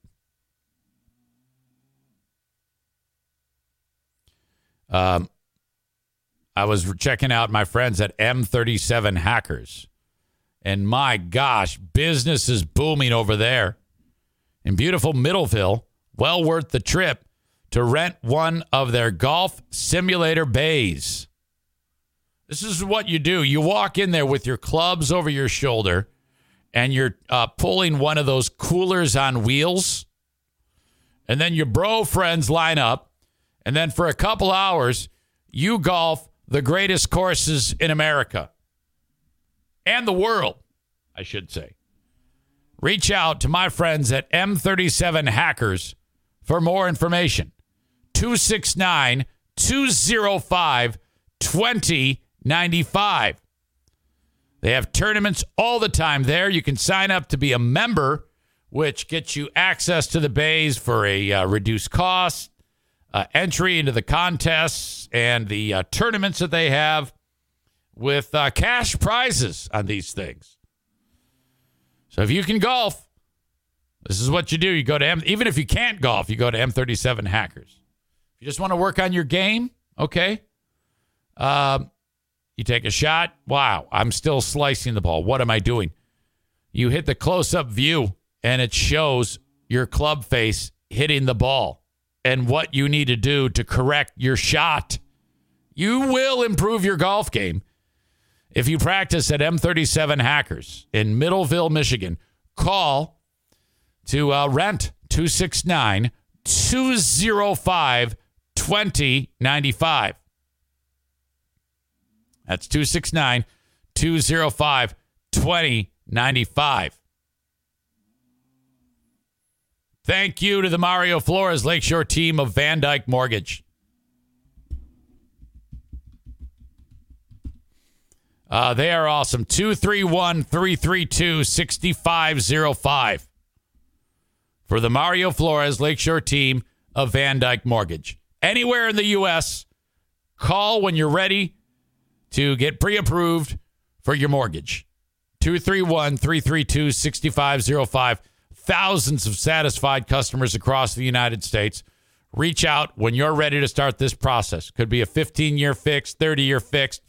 S1: Um, I was checking out my friends at M37 Hackers, and my gosh, business is booming over there in beautiful Middleville. Well worth the trip to rent one of their golf simulator bays. This is what you do. You walk in there with your clubs over your shoulder and you're uh, pulling one of those coolers on wheels. And then your bro friends line up. And then for a couple hours, you golf the greatest courses in America and the world, I should say. Reach out to my friends at M37 Hackers for more information. 269 205 2095. They have tournaments all the time there. You can sign up to be a member, which gets you access to the bays for a uh, reduced cost, uh, entry into the contests and the uh, tournaments that they have with uh, cash prizes on these things. So if you can golf, this is what you do. You go to M, even if you can't golf, you go to M37 Hackers. If you just want to work on your game, okay. Um, you take a shot. Wow, I'm still slicing the ball. What am I doing? You hit the close up view and it shows your club face hitting the ball and what you need to do to correct your shot. You will improve your golf game if you practice at M37 Hackers in Middleville, Michigan. Call to uh, rent 269 205 2095. That's 269 205 2095. Thank you to the Mario Flores Lakeshore team of VanDyk Mortgage. Uh, they are awesome. 231 332 6505 for the Mario Flores Lakeshore team of VanDyk Mortgage. Anywhere in the U.S., call when you're ready to get pre approved for your mortgage. 231 332 6505. Thousands of satisfied customers across the United States. Reach out when you're ready to start this process. Could be a 15 year fix, 30 year fixed,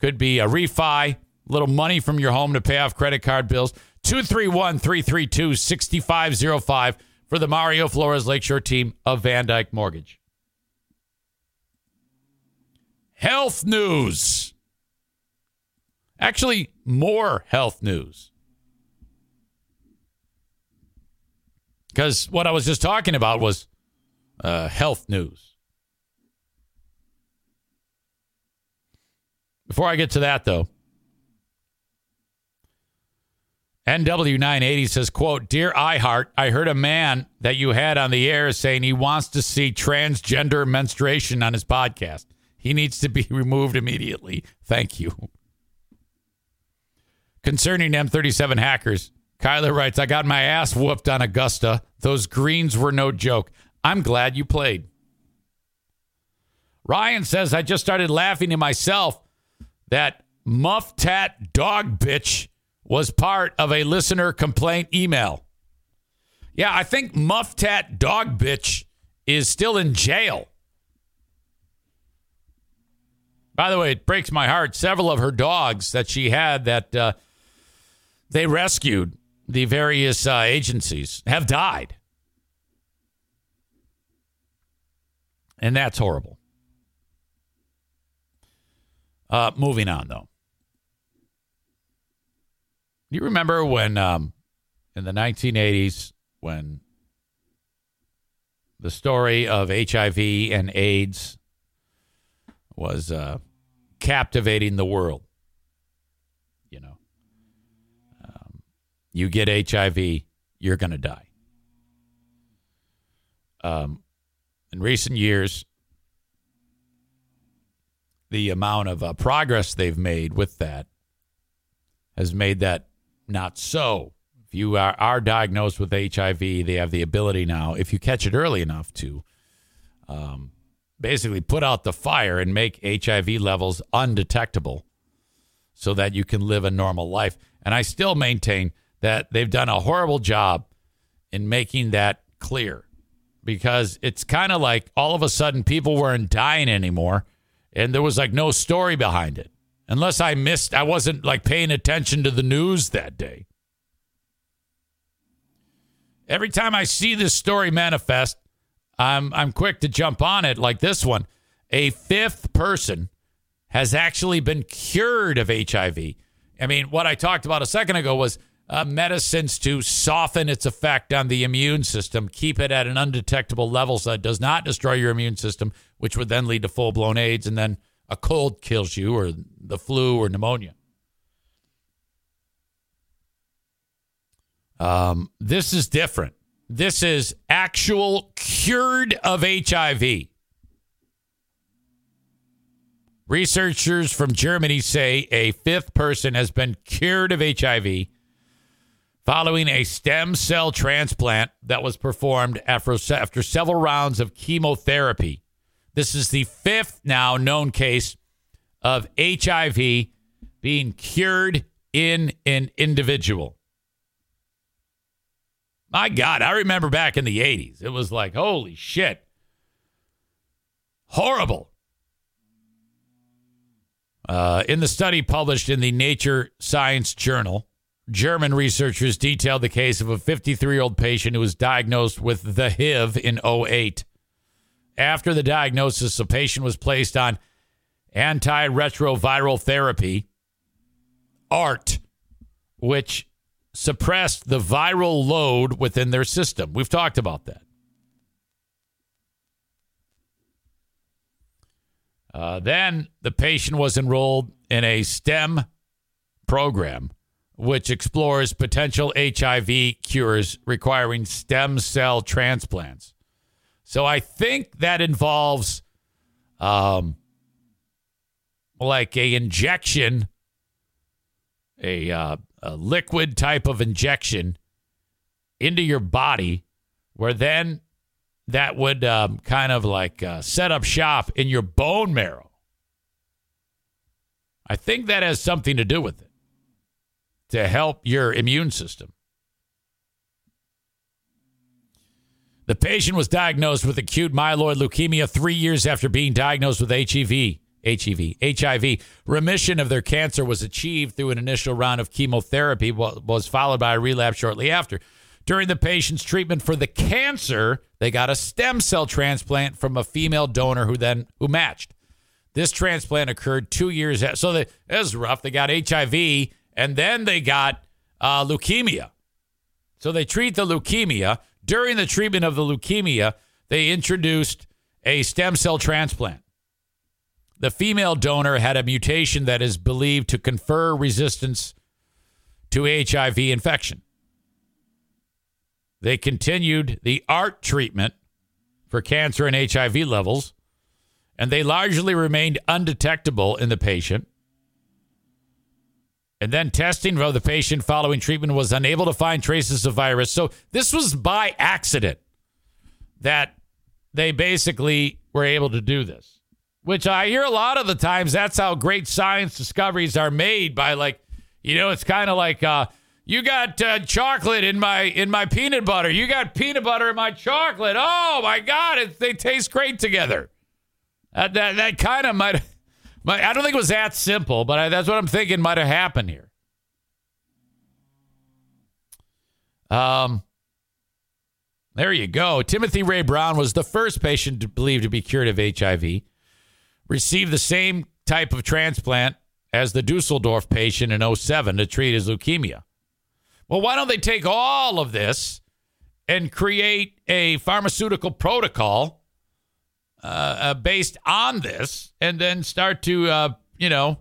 S1: could be a refi, a little money from your home to pay off credit card bills. 231 332 6505 for the Mario Flores Lakeshore team of VanDyk Mortgage. Health news. Actually, more health news. Because what I was just talking about was uh, health news. Before I get to that, though, NW980 says, quote, Dear iHeart, I heard a man that you had on the air saying he wants to see transgender menstruation on his podcast. He needs to be removed immediately. Thank you. Concerning M37 hackers, Kyler writes, I got my ass whooped on Augusta. Those greens were no joke. I'm glad you played. Ryan says, I just started laughing to myself that muff tat dog bitch was part of a listener complaint email. Yeah, I think Mufftat Dog Bitch is still in jail. By the way, it breaks my heart. Several of her dogs that she had that uh, they rescued, the various uh, agencies, have died. And that's horrible. Uh, moving on, though. You remember when um, in the 1980s, when the story of HIV and AIDS was uh, captivating the world? You know, um, you get HIV, you're going to die. Um, in recent years, the amount of uh, progress they've made with that has made that not so. If you are, are diagnosed with HIV, they have the ability now, if you catch it early enough, to um, basically put out the fire and make HIV levels undetectable so that you can live a normal life. And I still maintain that they've done a horrible job in making that clear because it's kind of like all of a sudden people weren't dying anymore and there was like no story behind it. Unless I missed, I wasn't like paying attention to the news that day. Every time I see this story manifest, I'm I'm quick to jump on it like this one. A fifth person has actually been cured of HIV. I mean, what I talked about a second ago was uh, medicines to soften its effect on the immune system, keep it at an undetectable level so it does not destroy your immune system, which would then lead to full blown AIDS, and then a cold kills you, or the flu, or pneumonia. Um, this is different. This is actual cured of HIV. Researchers from Germany say a fifth person has been cured of HIV following a stem cell transplant that was performed after, after several rounds of chemotherapy. This is the fifth now known case of HIV being cured in an individual. My God, I remember back in the 80s, it was like, holy shit. Horrible. Uh, in the study published in the Nature Science Journal, German researchers detailed the case of a 53 year old patient who was diagnosed with the HIV in 08. After the diagnosis, the patient was placed on antiretroviral therapy, ART, which suppressed the viral load within their system. We've talked about that. Uh, then the patient was enrolled in a STEM program, which explores potential HIV cures requiring stem cell transplants. So I think that involves um, like a injection, a, uh, a liquid type of injection into your body, where then that would um, kind of like uh, set up shop in your bone marrow. I think that has something to do with it to help your immune system. The patient was diagnosed with acute myeloid leukemia three years after being diagnosed with HIV. HIV, HIV. Remission of their cancer was achieved through an initial round of chemotherapy, was followed by a relapse shortly after. During the patient's treatment for the cancer, they got a stem cell transplant from a female donor who then who matched. This transplant occurred two years after. So they, it was rough. They got HIV and then they got uh, leukemia. So they treat the leukemia. During the treatment of the leukemia, they introduced a stem cell transplant. The female donor had a mutation that is believed to confer resistance to HIV infection. They continued the ART treatment for cancer and HIV levels, and they largely remained undetectable in the patient. And then testing of the patient following treatment was unable to find traces of virus. So this was by accident that they basically were able to do this, which I hear a lot of the times. That's how great science discoveries are made by, like, you know, it's kind of like, uh, You got uh, chocolate in my in my peanut butter. You got peanut butter in my chocolate. Oh my God, it, they taste great together. That that, that kind of might. I don't think it was that simple, but I, that's what I'm thinking might have happened here. Um, there you go. Timothy Ray Brown was the first patient believed to be cured of HIV. Received the same type of transplant as the Dusseldorf patient in 07 to treat his leukemia. Well, why don't they take all of this and create a pharmaceutical protocol uh, uh, based on this and then start to, uh, you know,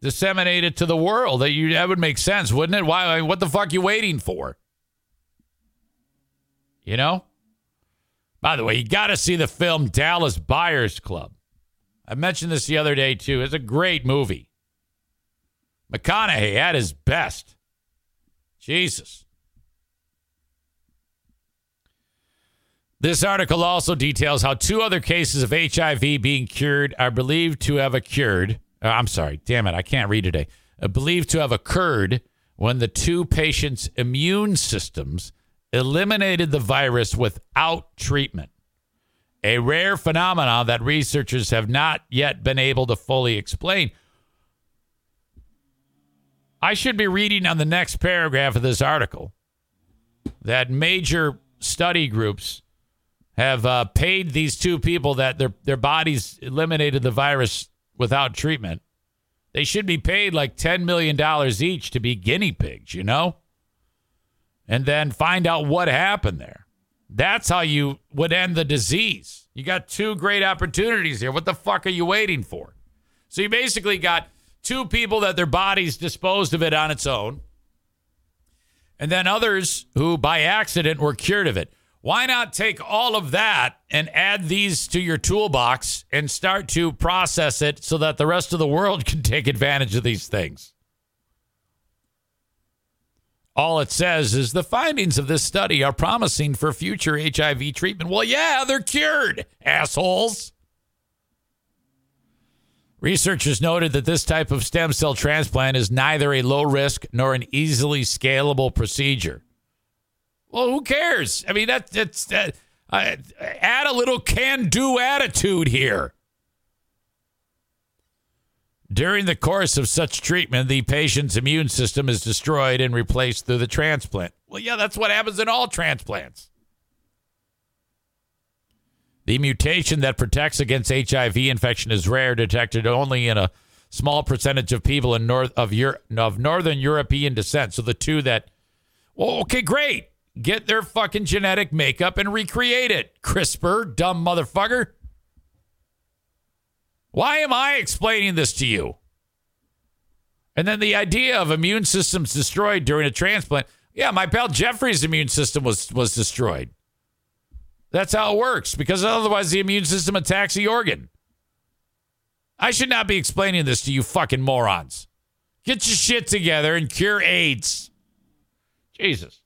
S1: disseminate it to the world? That, you, that would make sense, wouldn't it? Why? What the fuck are you waiting for? You know? By the way, you got to see the film Dallas Buyers Club. I mentioned this the other day, too. It's a great movie. McConaughey at his best. Jesus. This article also details how two other cases of HIV being cured are believed to have occurred. uh, I'm sorry, damn it, I can't read today. Uh, believed to have occurred when the two patients' immune systems eliminated the virus without treatment. A rare phenomenon that researchers have not yet been able to fully explain. I should be reading on the next paragraph of this article that major study groups have uh, paid these two people that their their bodies eliminated the virus without treatment. They should be paid like ten million dollars each to be guinea pigs, you know, and then find out what happened there. That's how you would end the disease. You got two great opportunities here. What the fuck are you waiting for? So you basically got two people that their bodies disposed of it on its own, and then others who by accident were cured of it. Why not take all of that and add these to your toolbox and start to process it so that the rest of the world can take advantage of these things? All it says is the findings of this study are promising for future HIV treatment. Well, yeah, they're cured, assholes. Researchers noted that this type of stem cell transplant is neither a low risk nor an easily scalable procedure. Well, who cares? I mean, that, that's that, uh, add a little can do attitude here. During the course of such treatment, the patient's immune system is destroyed and replaced through the transplant. Well, yeah, that's what happens in all transplants. The mutation that protects against HIV infection is rare, detected only in a small percentage of people in north of Europe, of northern European descent. So the two that, well, okay, great, get their fucking genetic makeup and recreate it. CRISPR, dumb motherfucker. Why am I explaining this to you? And then the idea of immune systems destroyed during a transplant. Yeah, my pal Jeffrey's immune system was was destroyed. That's how it works because otherwise the immune system attacks the organ. I should not be explaining this to you fucking morons. Get your shit together and cure AIDS. Jesus.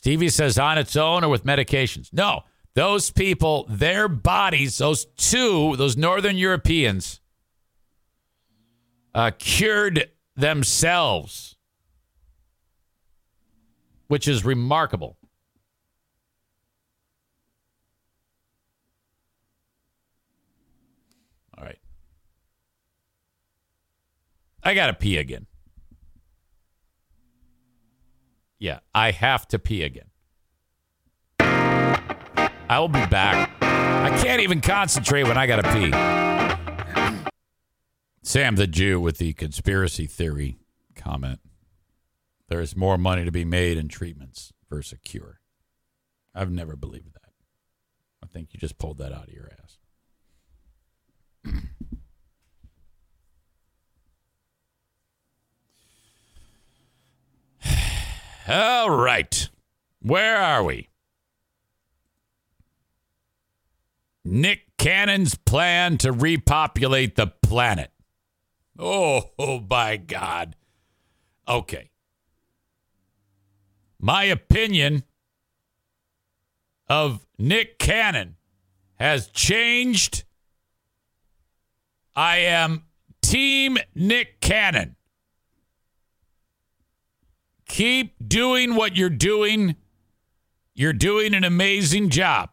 S1: Stevie says on its own or with medications. No, those people, their bodies, those two, those Northern Europeans, uh, cured themselves, which is remarkable. All right. I got to pee again. Yeah, I have to pee again. I will be back. I can't even concentrate when I got to pee. Sam the Jew with the conspiracy theory comment. There is more money to be made in treatments versus a cure. I've never believed that. I think you just pulled that out of your ass. All right. Where are we? Nick Cannon's plan to repopulate the planet. Oh, oh my God. Okay. My opinion of Nick Cannon has changed. I am Team Nick Cannon. Keep doing what you're doing. You're doing an amazing job.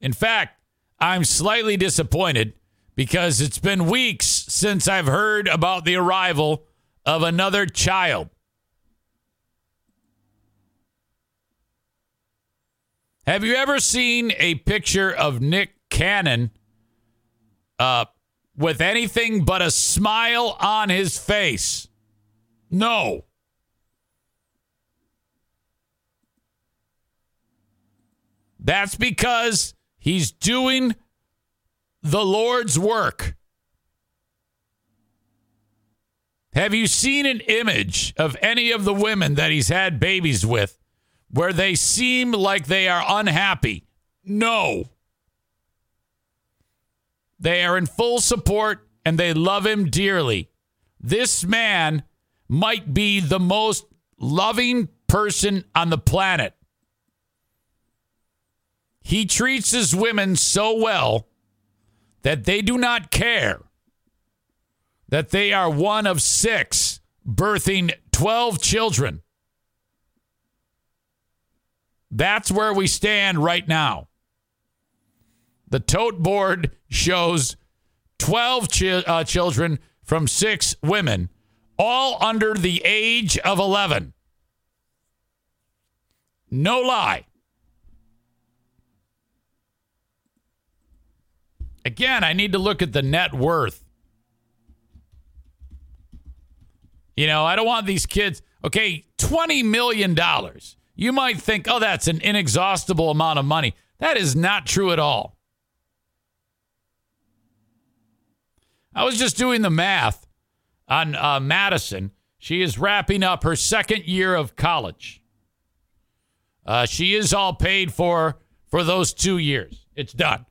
S1: In fact, I'm slightly disappointed because it's been weeks since I've heard about the arrival of another child. Have you ever seen a picture of Nick Cannon uh, with anything but a smile on his face? No. That's because he's doing the Lord's work. Have you seen an image of any of the women that he's had babies with where they seem like they are unhappy? No. They are in full support and they love him dearly. This man might be the most loving person on the planet. He treats his women so well that they do not care that they are one of six, birthing 12 children. That's where we stand right now. The tote board shows 12 chi- uh, children from six women, all under the age of 11. No lie. Again, I need to look at the net worth. You know, I don't want these kids. Okay, $20 million. You might think, oh, that's an inexhaustible amount of money. That is not true at all. I was just doing the math on uh, Madison. She is wrapping up her second year of college. Uh, she is all paid for for those two years. It's done.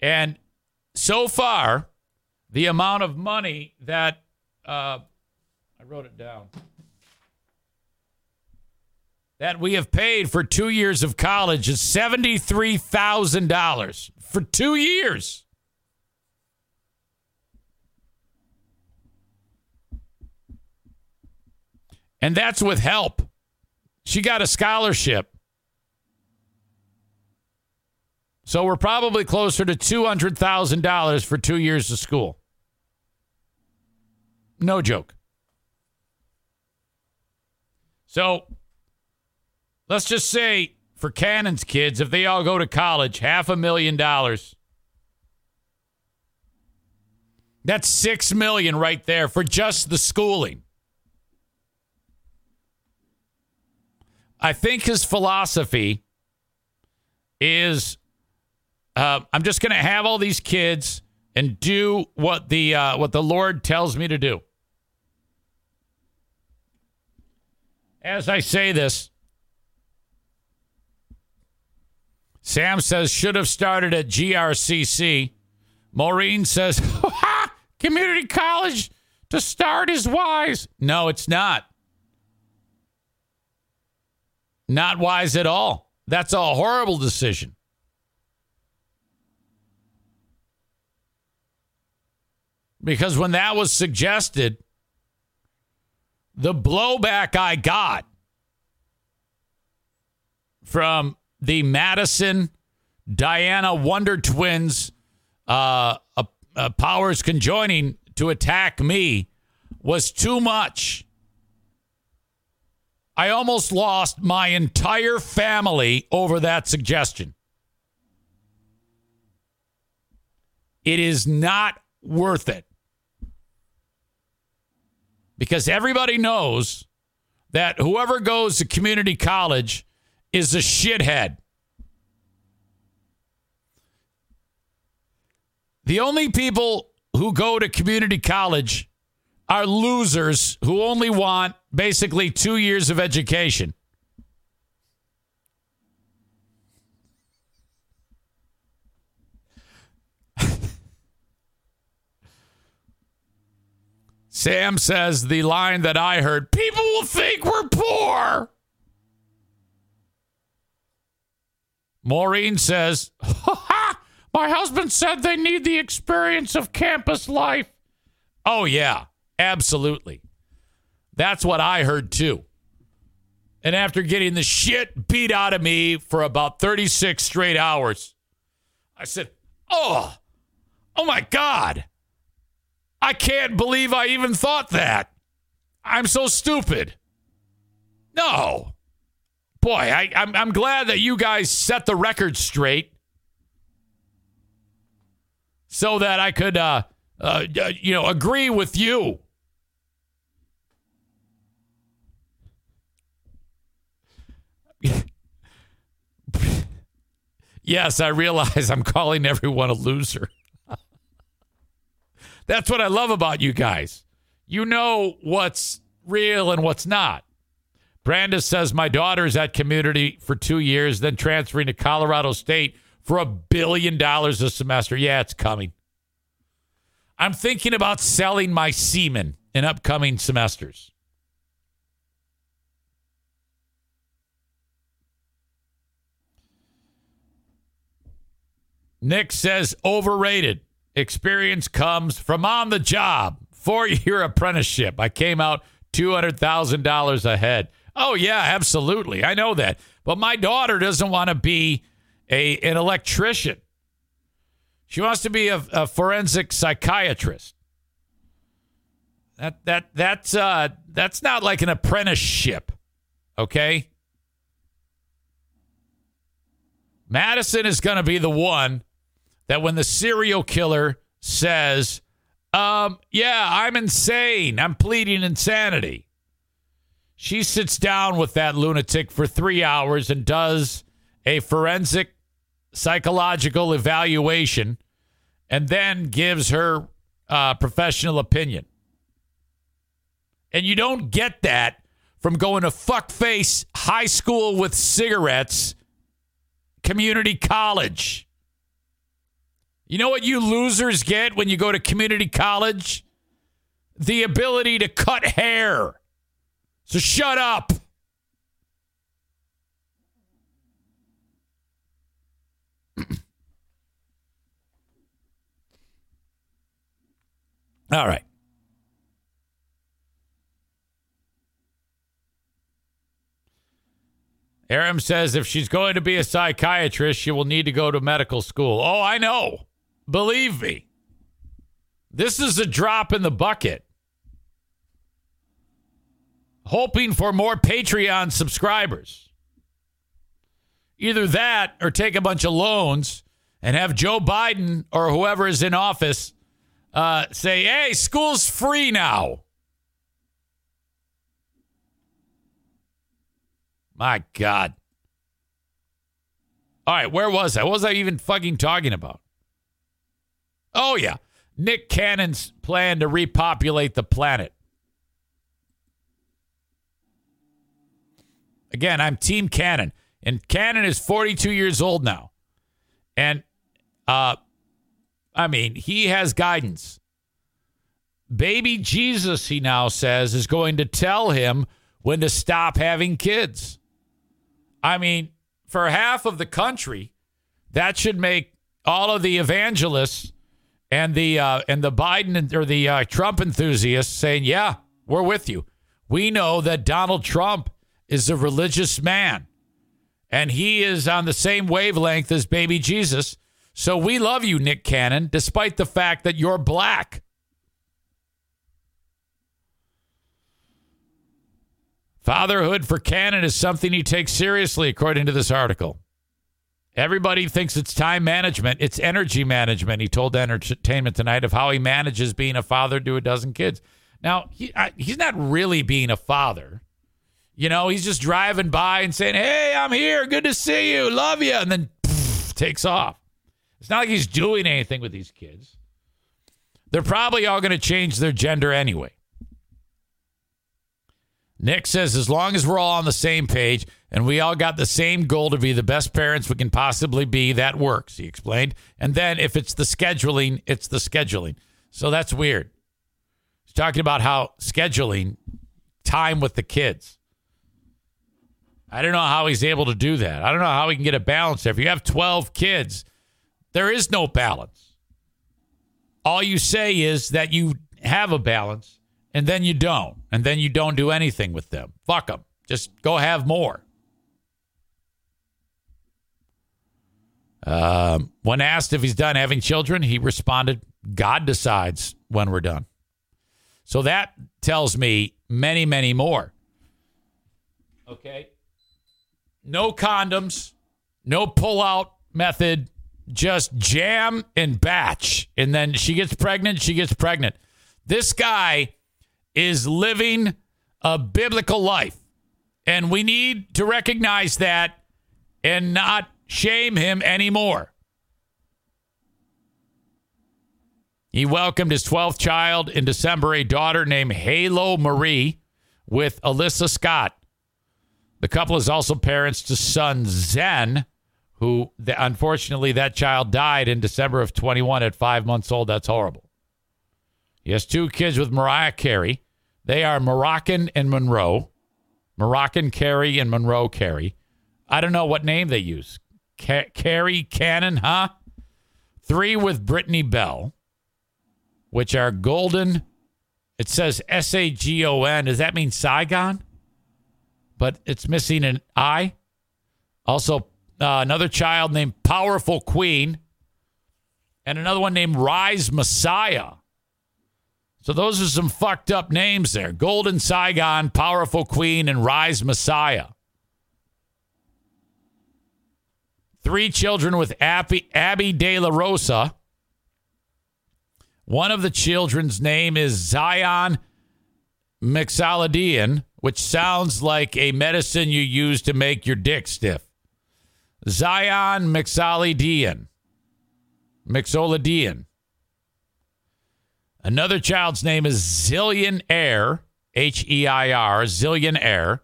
S1: And so far, the amount of money that uh, I wrote it down that we have paid for two years of college is $73,000 for two years. And that's with help. She got a scholarship. So we're probably closer to $200,000 for two years of school. No joke. So let's just say for Cannon's kids, if they all go to college, half a million dollars. That's six million right there for just the schooling. I think his philosophy is uh, I'm just going to have all these kids and do what the uh, what the Lord tells me to do. As I say this, Sam says should have started at GRCC. Maureen says community college to start is wise. No, it's not. Not wise at all. That's a horrible decision. Because when that was suggested, the blowback I got from the Madison Diana Wonder Twins uh, uh, uh, powers conjoining to attack me was too much. I almost lost my entire family over that suggestion. It is not worth it. Because everybody knows that whoever goes to community college is a shithead. The only people who go to community college are losers who only want basically two years of education. Sam says the line that I heard people will think we're poor. Maureen says, My husband said they need the experience of campus life. Oh, yeah, absolutely. That's what I heard too. And after getting the shit beat out of me for about 36 straight hours, I said, Oh, oh my God. I can't believe I even thought that. I'm so stupid. No. Boy, I, I'm, I'm glad that you guys set the record straight so that I could, uh, uh, uh, you know, agree with you. yes, I realize I'm calling everyone a loser. That's what I love about you guys. You know what's real and what's not. Brandis says my daughter's at community for two years, then transferring to Colorado State for a billion dollars a semester. Yeah, it's coming. I'm thinking about selling my semen in upcoming semesters. Nick says overrated. Experience comes from on the job. Four year apprenticeship. I came out $200,000 ahead. Oh, yeah, absolutely. I know that. But my daughter doesn't want to be a, an electrician. She wants to be a, a forensic psychiatrist. That that that's uh that's not like an apprenticeship. Okay? Madison is going to be the one that when the serial killer says, um, yeah, I'm insane. I'm pleading insanity. She sits down with that lunatic for three hours and does a forensic psychological evaluation and then gives her uh, professional opinion. And you don't get that from going to fuckface high school with cigarettes, community college. You know what you losers get when you go to community college? The ability to cut hair. So shut up. All right. Aram says if she's going to be a psychiatrist, she will need to go to medical school. Oh, I know. Believe me. This is a drop in the bucket. Hoping for more Patreon subscribers. Either that or take a bunch of loans and have Joe Biden or whoever is in office uh, say, hey, school's free now. My God. All right, where was I? What was I even fucking talking about? Oh, yeah. Nick Cannon's plan to repopulate the planet. Again, I'm Team Cannon. And Cannon is 42 years old now. And, uh, I mean, he has guidance. Baby Jesus, he now says, is going to tell him when to stop having kids. I mean, for half of the country, that should make all of the evangelists and the uh, and the Biden or the uh, Trump enthusiasts saying, "Yeah, we're with you. We know that Donald Trump is a religious man, and he is on the same wavelength as baby Jesus. So we love you, Nick Cannon, despite the fact that you're black." Fatherhood for Cannon is something he takes seriously, according to this article. Everybody thinks it's time management. It's energy management. He told Entertainment Tonight of how he manages being a father to a dozen kids. Now, he, I, he's not really being a father. You know, he's just driving by and saying, Hey, I'm here. Good to see you. Love you. And then poof, takes off. It's not like he's doing anything with these kids. They're probably all going to change their gender anyway. Nick says, as long as we're all on the same page and we all got the same goal to be the best parents we can possibly be, that works, he explained. And then if it's the scheduling, it's the scheduling. So that's weird. He's talking about how scheduling time with the kids. I don't know how he's able to do that. I don't know how he can get a balance there. If you have 12 kids, There is no balance. All you say is that you have a balance and then you don't. And then you don't do anything with them. Fuck them. Just go have more. Um, when asked if he's done having children, he responded, God decides when we're done. So that tells me many, many more. Okay. No condoms, no pull out method, just jam and batch. And then she gets pregnant, she gets pregnant. This guy is living a biblical life. And we need to recognize that and not shame him anymore. He welcomed his 12th child in December, a daughter named Halo Marie with Alyssa Scott. The couple is also parents to son Zen, who unfortunately that child died in December of 21 at five months old. That's horrible. He has two kids with Mariah Carey. They are Moroccan and Monroe. Moroccan Carey and Monroe Carey. I don't know what name they use. Ca- Carey Cannon, huh? Three with Brittany Bell, which are Golden. It says S A G O N. Does that mean Saigon? But it's missing an I. Also, uh, another child named Powerful Queen, and another one named Rise Messiah. So those are some fucked up names there Golden Saigon, Powerful Queen, and Rise Messiah. Three children with Abby, Abby De La Rosa. One of the children's name is Zion Mixolydian, which sounds like a medicine you use to make your dick stiff. Zion Mixolydian. Mixolydian. Another child's name is Zillion Heir, H E I R, Zillion Heir.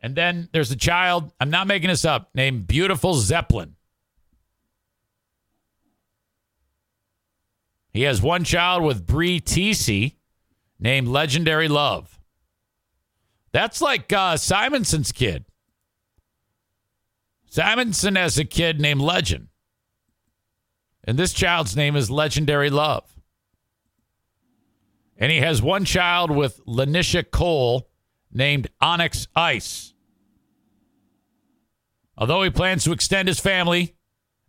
S1: And then there's a child, I'm not making this up, named Beautiful Zeppelin. He has one child with Bre Tiesi named Legendary Love. That's like uh, Simonson's kid. Simonson has a kid named Legend. And this child's name is Legendary Love. And he has one child with Lanisha Cole named Onyx Ice. Although he plans to extend his family,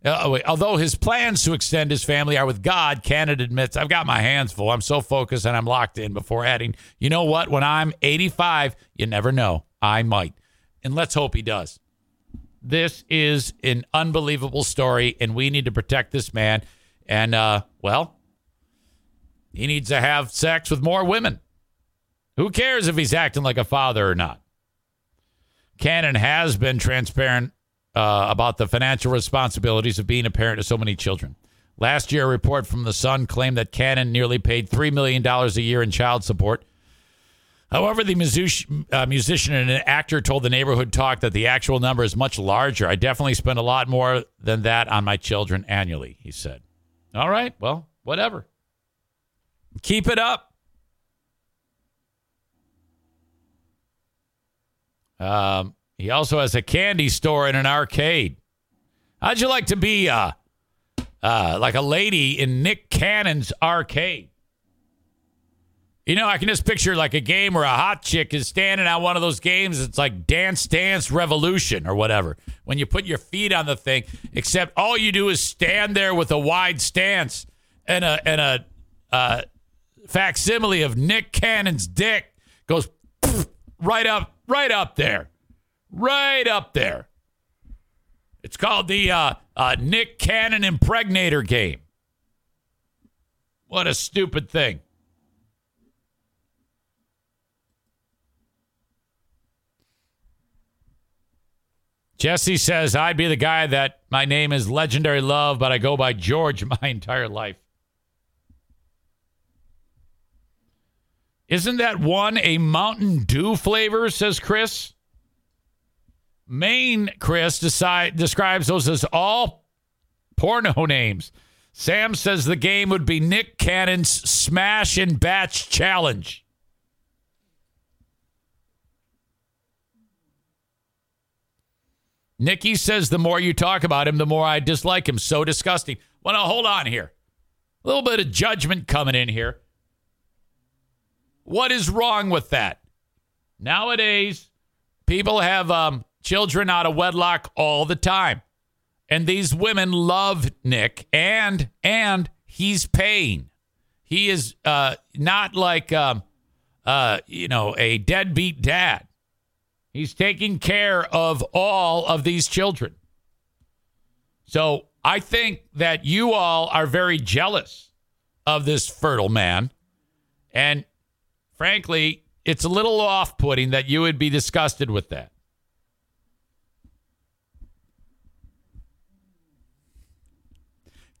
S1: uh, oh, although his plans to extend his family are with God, Cannon admits, I've got my hands full. I'm so focused and I'm locked in before adding, you know what? When I'm 85, you never know. I might. And let's hope he does. This is an unbelievable story, and we need to protect this man. And, uh, well, he needs to have sex with more women. Who cares if he's acting like a father or not? Cannon has been transparent uh, about the financial responsibilities of being a parent to so many children. Last year, a report from The Sun claimed that Cannon nearly paid $3 million a year in child support. However, the music- uh, musician and an actor told the neighborhood talk that the actual number is much larger. I definitely spend a lot more than that on my children annually, he said. All right, well, whatever. Keep it up. Um, he also has a candy store and an arcade. How'd you like to be uh, uh, like a lady in Nick Cannon's arcade? You know, I can just picture like a game where a hot chick is standing on one of those games. It's like Dance Dance Revolution or whatever. When you put your feet on the thing, except all you do is stand there with a wide stance and a and a uh, facsimile of Nick Cannon's dick goes right up, right up there, right up there. It's called the uh, uh, Nick Cannon Impregnator game. What a stupid thing. Jesse says, I'd be the guy that my name is Legendary Love, but I go by George my entire life. Isn't that one a Mountain Dew flavor? Says Chris. Maine Chris decide, describes those as all porno names. Sam says the game would be Nick Cannon's Smash and Batch Challenge. Nikki says the more you talk about him, the more I dislike him. So disgusting. Well, now hold on here. A little bit of judgment coming in here. What is wrong with that? Nowadays, people have um, children out of wedlock all the time. And these women love Nick and and he's paying. He is uh, not like um, uh, you know, a deadbeat dad. He's taking care of all of these children. So I think that you all are very jealous of this fertile man. And frankly, it's a little off putting that you would be disgusted with that.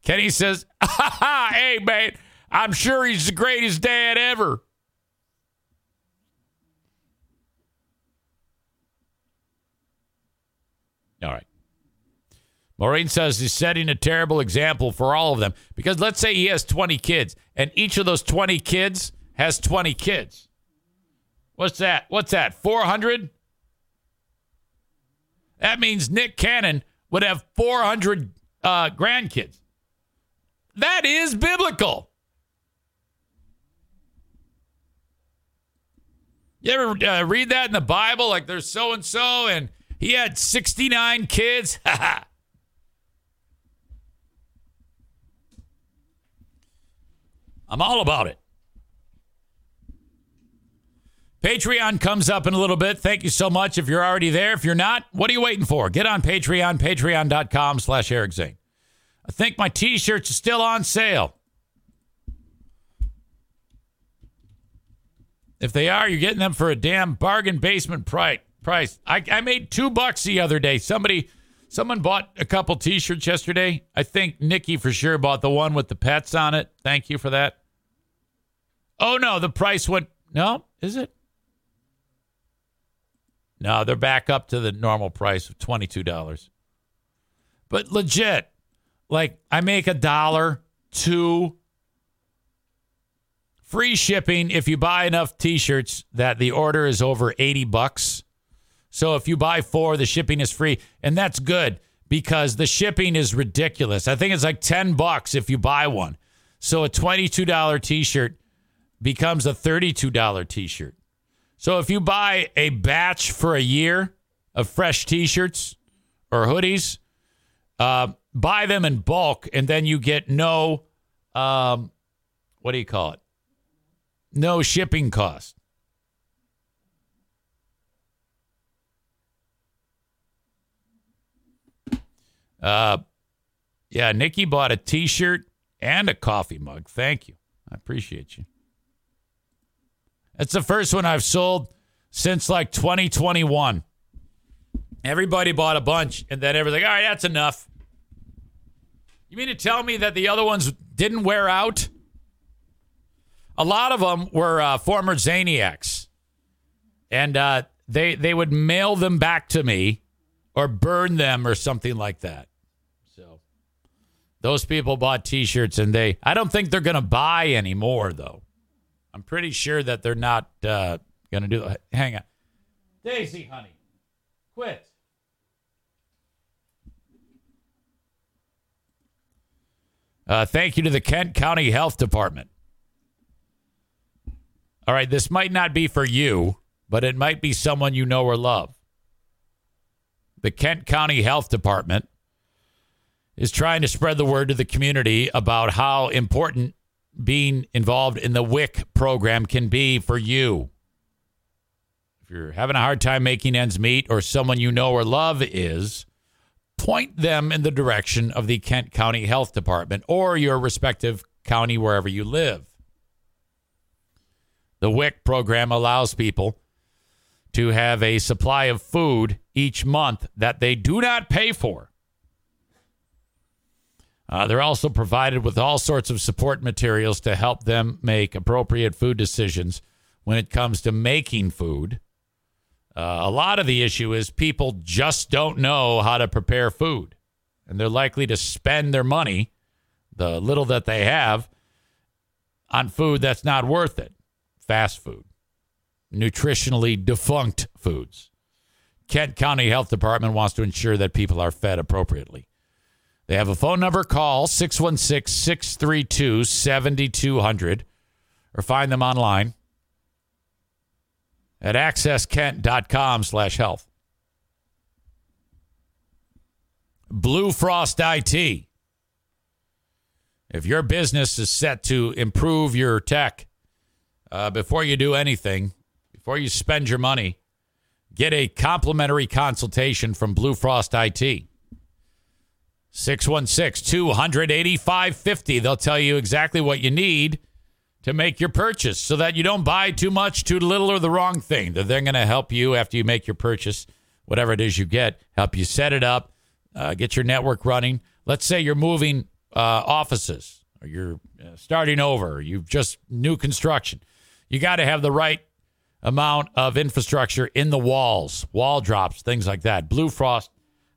S1: Kenny says, hey, man, I'm sure he's the greatest dad ever. All right. Maureen says he's setting a terrible example for all of them because let's say he has 20 kids and each of those 20 kids has 20 kids. What's that? What's that? 400? That means Nick Cannon would have 400 uh, grandkids. That is biblical. You ever uh, read that in the Bible? Like there's so and so, and he had 69 kids. I'm all about it. Patreon comes up in a little bit. Thank you so much if you're already there. If you're not, what are you waiting for? Get on Patreon, patreon.com slash Eric Zane. I think my t-shirts are still on sale. If they are, you're getting them for a damn bargain basement price. Price. I, I made two bucks the other day. Somebody, someone bought a couple T-shirts yesterday. I think Nikki for sure bought the one with the pets on it. Thank you for that. Oh no, the price went. No, is it? No, they're back up to the normal price of twenty-two dollars. But legit, like I make a dollar, two, free shipping if you buy enough T-shirts that the order is over eighty bucks. So if you buy four, the shipping is free. And that's good because the shipping is ridiculous. I think it's like 10 bucks if you buy one. So a $22 t shirt becomes a $32 t shirt. So if you buy a batch for a year of fresh t shirts or hoodies, uh, buy them in bulk and then you get no, um, what do you call it? No shipping cost. Uh, yeah, Nikki bought a T-shirt and a coffee mug. Thank you. I appreciate you. That's the first one I've sold since like 2021. Everybody bought a bunch, and then everything. All right, that's enough. You mean to tell me that the other ones didn't wear out? A lot of them were uh, former Zaniacs, and uh, they they would mail them back to me or burn them or something like that. So those people bought t-shirts and they I don't think they're going to buy anymore though. I'm pretty sure that they're not uh, going to do hang on. Daisy, honey. Quit. Uh, thank you to the Kent County Health Department. All right, this might not be for you, but it might be someone you know or love the Kent County Health Department is trying to spread the word to the community about how important being involved in the WIC program can be for you. If you're having a hard time making ends meet or someone you know or love is, point them in the direction of the Kent County Health Department or your respective county wherever you live. The WIC program allows people to have a supply of food each month that they do not pay for. Uh, they're also provided with all sorts of support materials to help them make appropriate food decisions when it comes to making food. Uh, a lot of the issue is people just don't know how to prepare food, and they're likely to spend their money, the little that they have, on food that's not worth it fast food, nutritionally defunct foods. Kent County Health Department wants to ensure that people are fed appropriately. They have a phone number. Call 616 632 7200 or find them online at accesskent.com slash health. Blue Frost IT. If your business is set to improve your tech uh, before you do anything, before you spend your money, get a complimentary consultation from Blue Frost IT. 616 285 50. They'll tell you exactly what you need to make your purchase so that you don't buy too much, too little, or the wrong thing. They're going to help you after you make your purchase, whatever it is you get, help you set it up, uh, get your network running. Let's say you're moving uh, offices or you're uh, starting over, you've just new construction. You got to have the right amount of infrastructure in the walls, wall drops, things like that. Blue Frost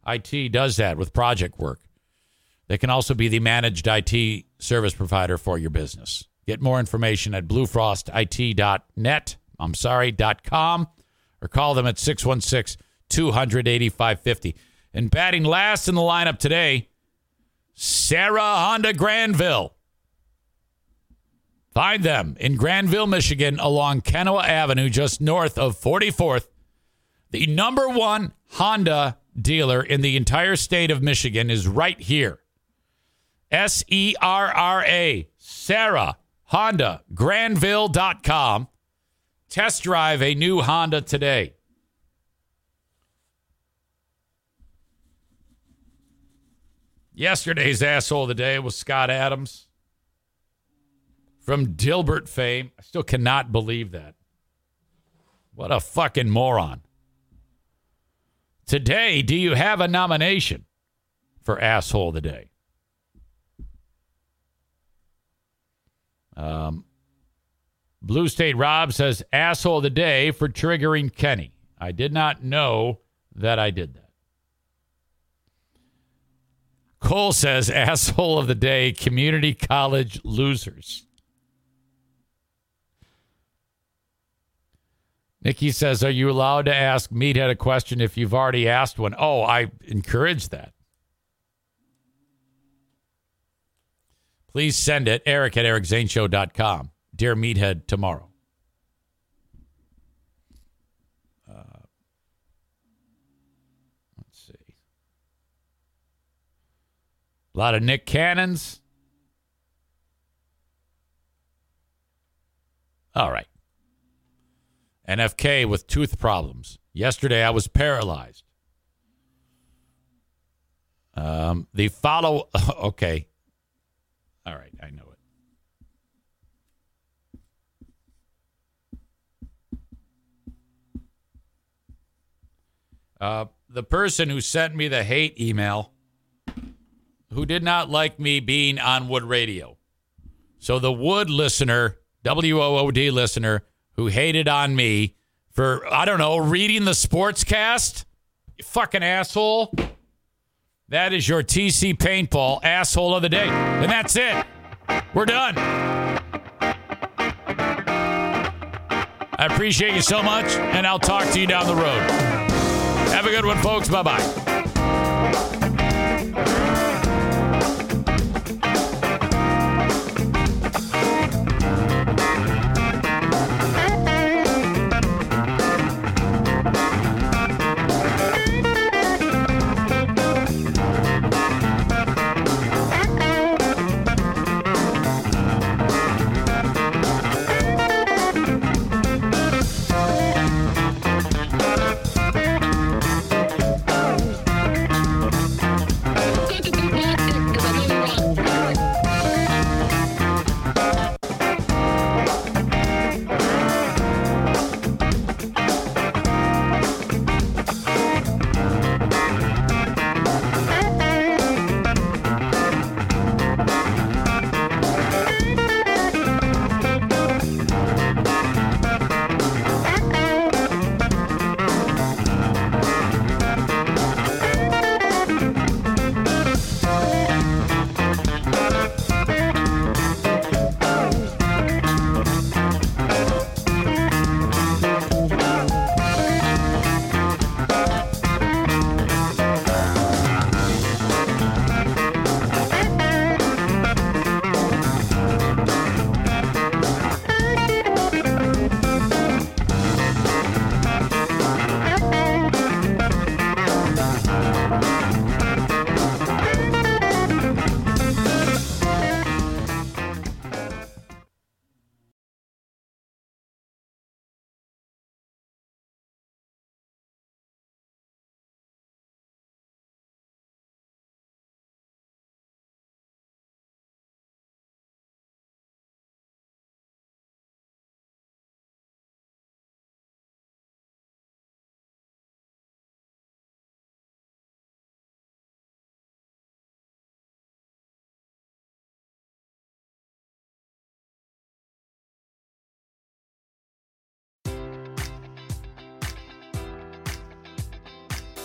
S1: IT does that with project work. They can also be the managed IT service provider for your business. Get more information at bluefrostit.net. I'm sorry, .com or call them at 616 285 50. And batting last in the lineup today, Serra Honda Grandville. Find them in Grandville, Michigan, along Kenowa Avenue, just north of 44th. The number one Honda dealer in the entire state of Michigan is right here. S E R R A, Serra Honda, Grandville.com. Test drive a new Honda today. Yesterday's asshole of the day was Scott Adams from Dilbert fame. I still cannot believe that. What a fucking moron. Today, do you have a nomination for asshole of the day? Um, Blue State Rob says asshole of the day for triggering Kenny. I did not know that I did that. Cole says asshole of the day community college losers. Nikki says, Are you allowed to ask Meathead a question if you've already asked one? Oh, I encourage that. Please send it, Eric at ericzaneshow.com. Dear Meathead, tomorrow. Uh, let's see. A lot of Nick Cannons. All right. NFK with tooth problems. Yesterday I was paralyzed. Um, the follow. Okay. All right. I know it. Uh, the person who sent me the hate email, who did not like me being on Wood Radio. So the Wood listener, W O O D listener, who hated on me for, I don't know, reading the sports cast? You fucking asshole. That is your TC Paintball asshole of the day. And that's it. We're done. I appreciate you so much, and I'll talk to you down the road. Have a good one, folks. Bye bye.